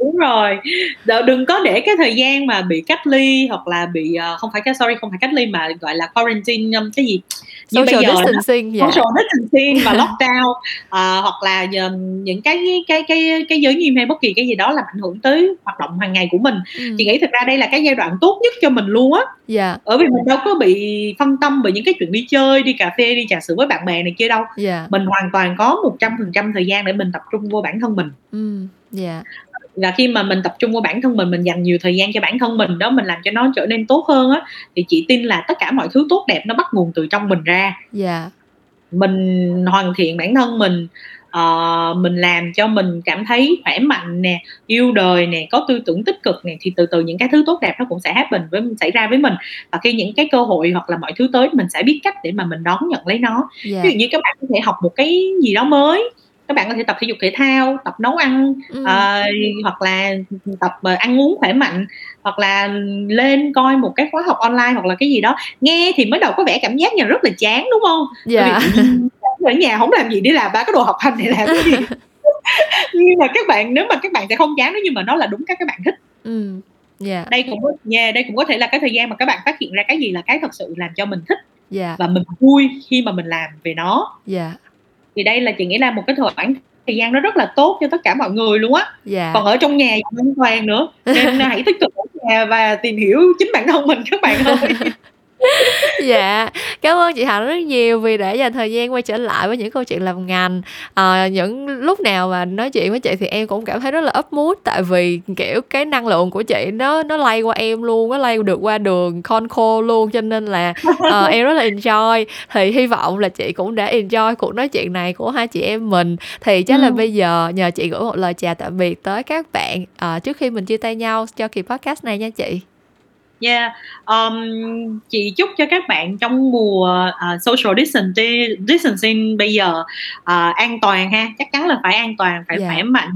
Đúng rồi. Đừng có để cái thời gian mà bị cách ly hoặc là bị ờ, không phải cái sorry không phải cách ly mà gọi là quarantine um, cái gì như social bây giờ distancing dạ. Social distancing và lockdown. Ờ, hoặc là ờ, những cái cái cái cái giới nghiêm hay bất kỳ cái gì đó làm ảnh hưởng tới hoạt động hàng ngày của mình. Ừ. chị nghĩ thực ra đây là cái giai đoạn tốt nhất cho mình luôn á. Dạ. Bởi vì mình đâu có bị phân tâm bởi những cái chuyện đi chơi đi cà phê đi trà sữa với bạn bè này kia đâu. Dạ. Mình hoàn toàn có một trăm phần trăm thời gian để mình tập trung vô bản thân mình. Ừ dạ và khi mà mình tập trung vào bản thân mình mình dành nhiều thời gian cho bản thân mình đó mình làm cho nó trở nên tốt hơn á thì chị tin là tất cả mọi thứ tốt đẹp nó bắt nguồn từ trong mình ra. Dạ. Mình hoàn thiện bản thân mình ờ, mình làm cho mình cảm thấy khỏe mạnh nè yêu đời nè có tư tưởng tích cực nè thì từ từ những cái thứ tốt đẹp nó cũng sẽ happen với xảy ra với mình. Và khi những cái cơ hội hoặc là mọi thứ tới mình sẽ biết cách để mà mình đón nhận lấy nó. Dạ. Ví dụ như các bạn có thể học một cái gì đó mới các bạn có thể tập thể dục thể thao tập nấu ăn ừ. Ờ, hoặc là tập ờ, ăn uống khỏe mạnh hoặc là lên coi một cái khóa học online hoặc là cái gì đó. Nghe thì mới đầu có vẻ cảm giác như rất là chán đúng không? Dạ. Ở nhà không làm gì để làm ba cái đồ học hành này làm cái gì. Nhưng mà các bạn nếu mà các bạn sẽ không chán nếu như mà nó là đúng các các bạn thích. Ừ dạ. Đây cũng có yeah, đây cũng có thể là cái thời gian mà các bạn phát hiện ra cái gì là cái thật sự làm cho mình thích dạ. và mình vui khi mà mình làm về nó. Dạ thì đây là chị nghĩ là một cái khoảng thời gian nó rất là tốt cho tất cả mọi người luôn á. Dạ. Còn ở trong nhà an toàn nữa. Nên hãy tích cực ở nhà và tìm hiểu chính bản thân mình các bạn ơi dạ cảm ơn chị hạnh rất nhiều vì đã dành thời gian quay trở lại với những câu chuyện làm ngành. À, những lúc nào mà nói chuyện với chị thì em cũng cảm thấy rất là ấp mút tại vì kiểu cái năng lượng của chị nó nó lay qua em luôn nó lay được qua đường con khô luôn cho nên là uh, em rất là enjoy. Thì hy vọng là chị cũng đã enjoy cuộc nói chuyện này của hai chị em mình. Thì chắc ừ. là bây giờ nhờ chị gửi một lời chào tạm biệt tới các bạn uh, trước khi mình chia tay nhau cho kỳ podcast này nha chị Yeah, um, chị chúc cho các bạn trong mùa uh, social distancing, distancing bây giờ uh, an toàn ha, chắc chắn là phải an toàn, phải yeah. khỏe mạnh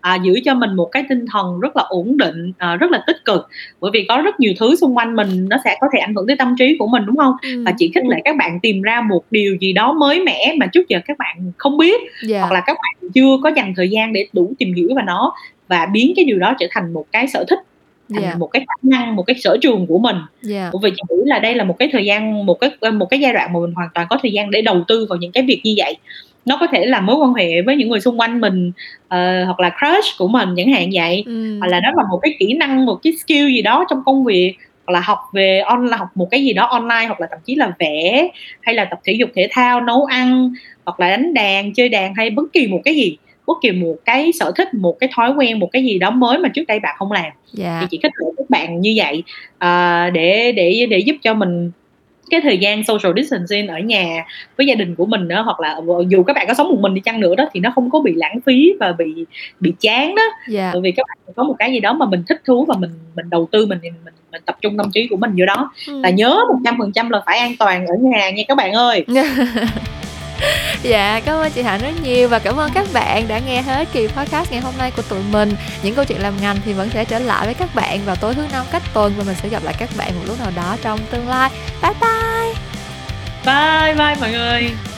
à, giữ cho mình một cái tinh thần rất là ổn định à, rất là tích cực bởi vì có rất nhiều thứ xung quanh mình nó sẽ có thể ảnh hưởng tới tâm trí của mình đúng không ừ. và chị khích lệ các bạn tìm ra một điều gì đó mới mẻ mà trước giờ các bạn không biết yeah. hoặc là các bạn chưa có dành thời gian để đủ tìm hiểu về nó và biến cái điều đó trở thành một cái sở thích thành yeah. một cái khả năng một cái sở trường của mình yeah. bởi vì chị nghĩ là đây là một cái thời gian một cái một cái giai đoạn mà mình hoàn toàn có thời gian để đầu tư vào những cái việc như vậy nó có thể là mối quan hệ với những người xung quanh mình uh, hoặc là crush của mình chẳng hạn vậy ừ. hoặc là nó là một cái kỹ năng một cái skill gì đó trong công việc hoặc là học về online học một cái gì đó online hoặc là thậm chí là vẽ hay là tập thể dục thể thao nấu ăn hoặc là đánh đàn chơi đàn hay bất kỳ một cái gì bất kỳ một cái sở thích một cái thói quen một cái gì đó mới mà trước đây bạn không làm yeah. Dạ. thì chỉ khích lệ các bạn như vậy uh, để để để giúp cho mình cái thời gian social distancing ở nhà với gia đình của mình đó hoặc là dù các bạn có sống một mình đi chăng nữa đó thì nó không có bị lãng phí và bị bị chán đó yeah. Dạ. bởi vì các bạn có một cái gì đó mà mình thích thú và mình mình đầu tư mình mình mình tập trung tâm trí của mình vô đó ừ. là nhớ một trăm phần trăm là phải an toàn ở nhà nha các bạn ơi dạ cảm ơn chị hạnh rất nhiều và cảm ơn các bạn đã nghe hết kỳ podcast ngày hôm nay của tụi mình. Những câu chuyện làm ngành thì vẫn sẽ trở lại với các bạn vào tối thứ năm cách tuần và mình sẽ gặp lại các bạn một lúc nào đó trong tương lai. Bye bye! Bye bye mọi người.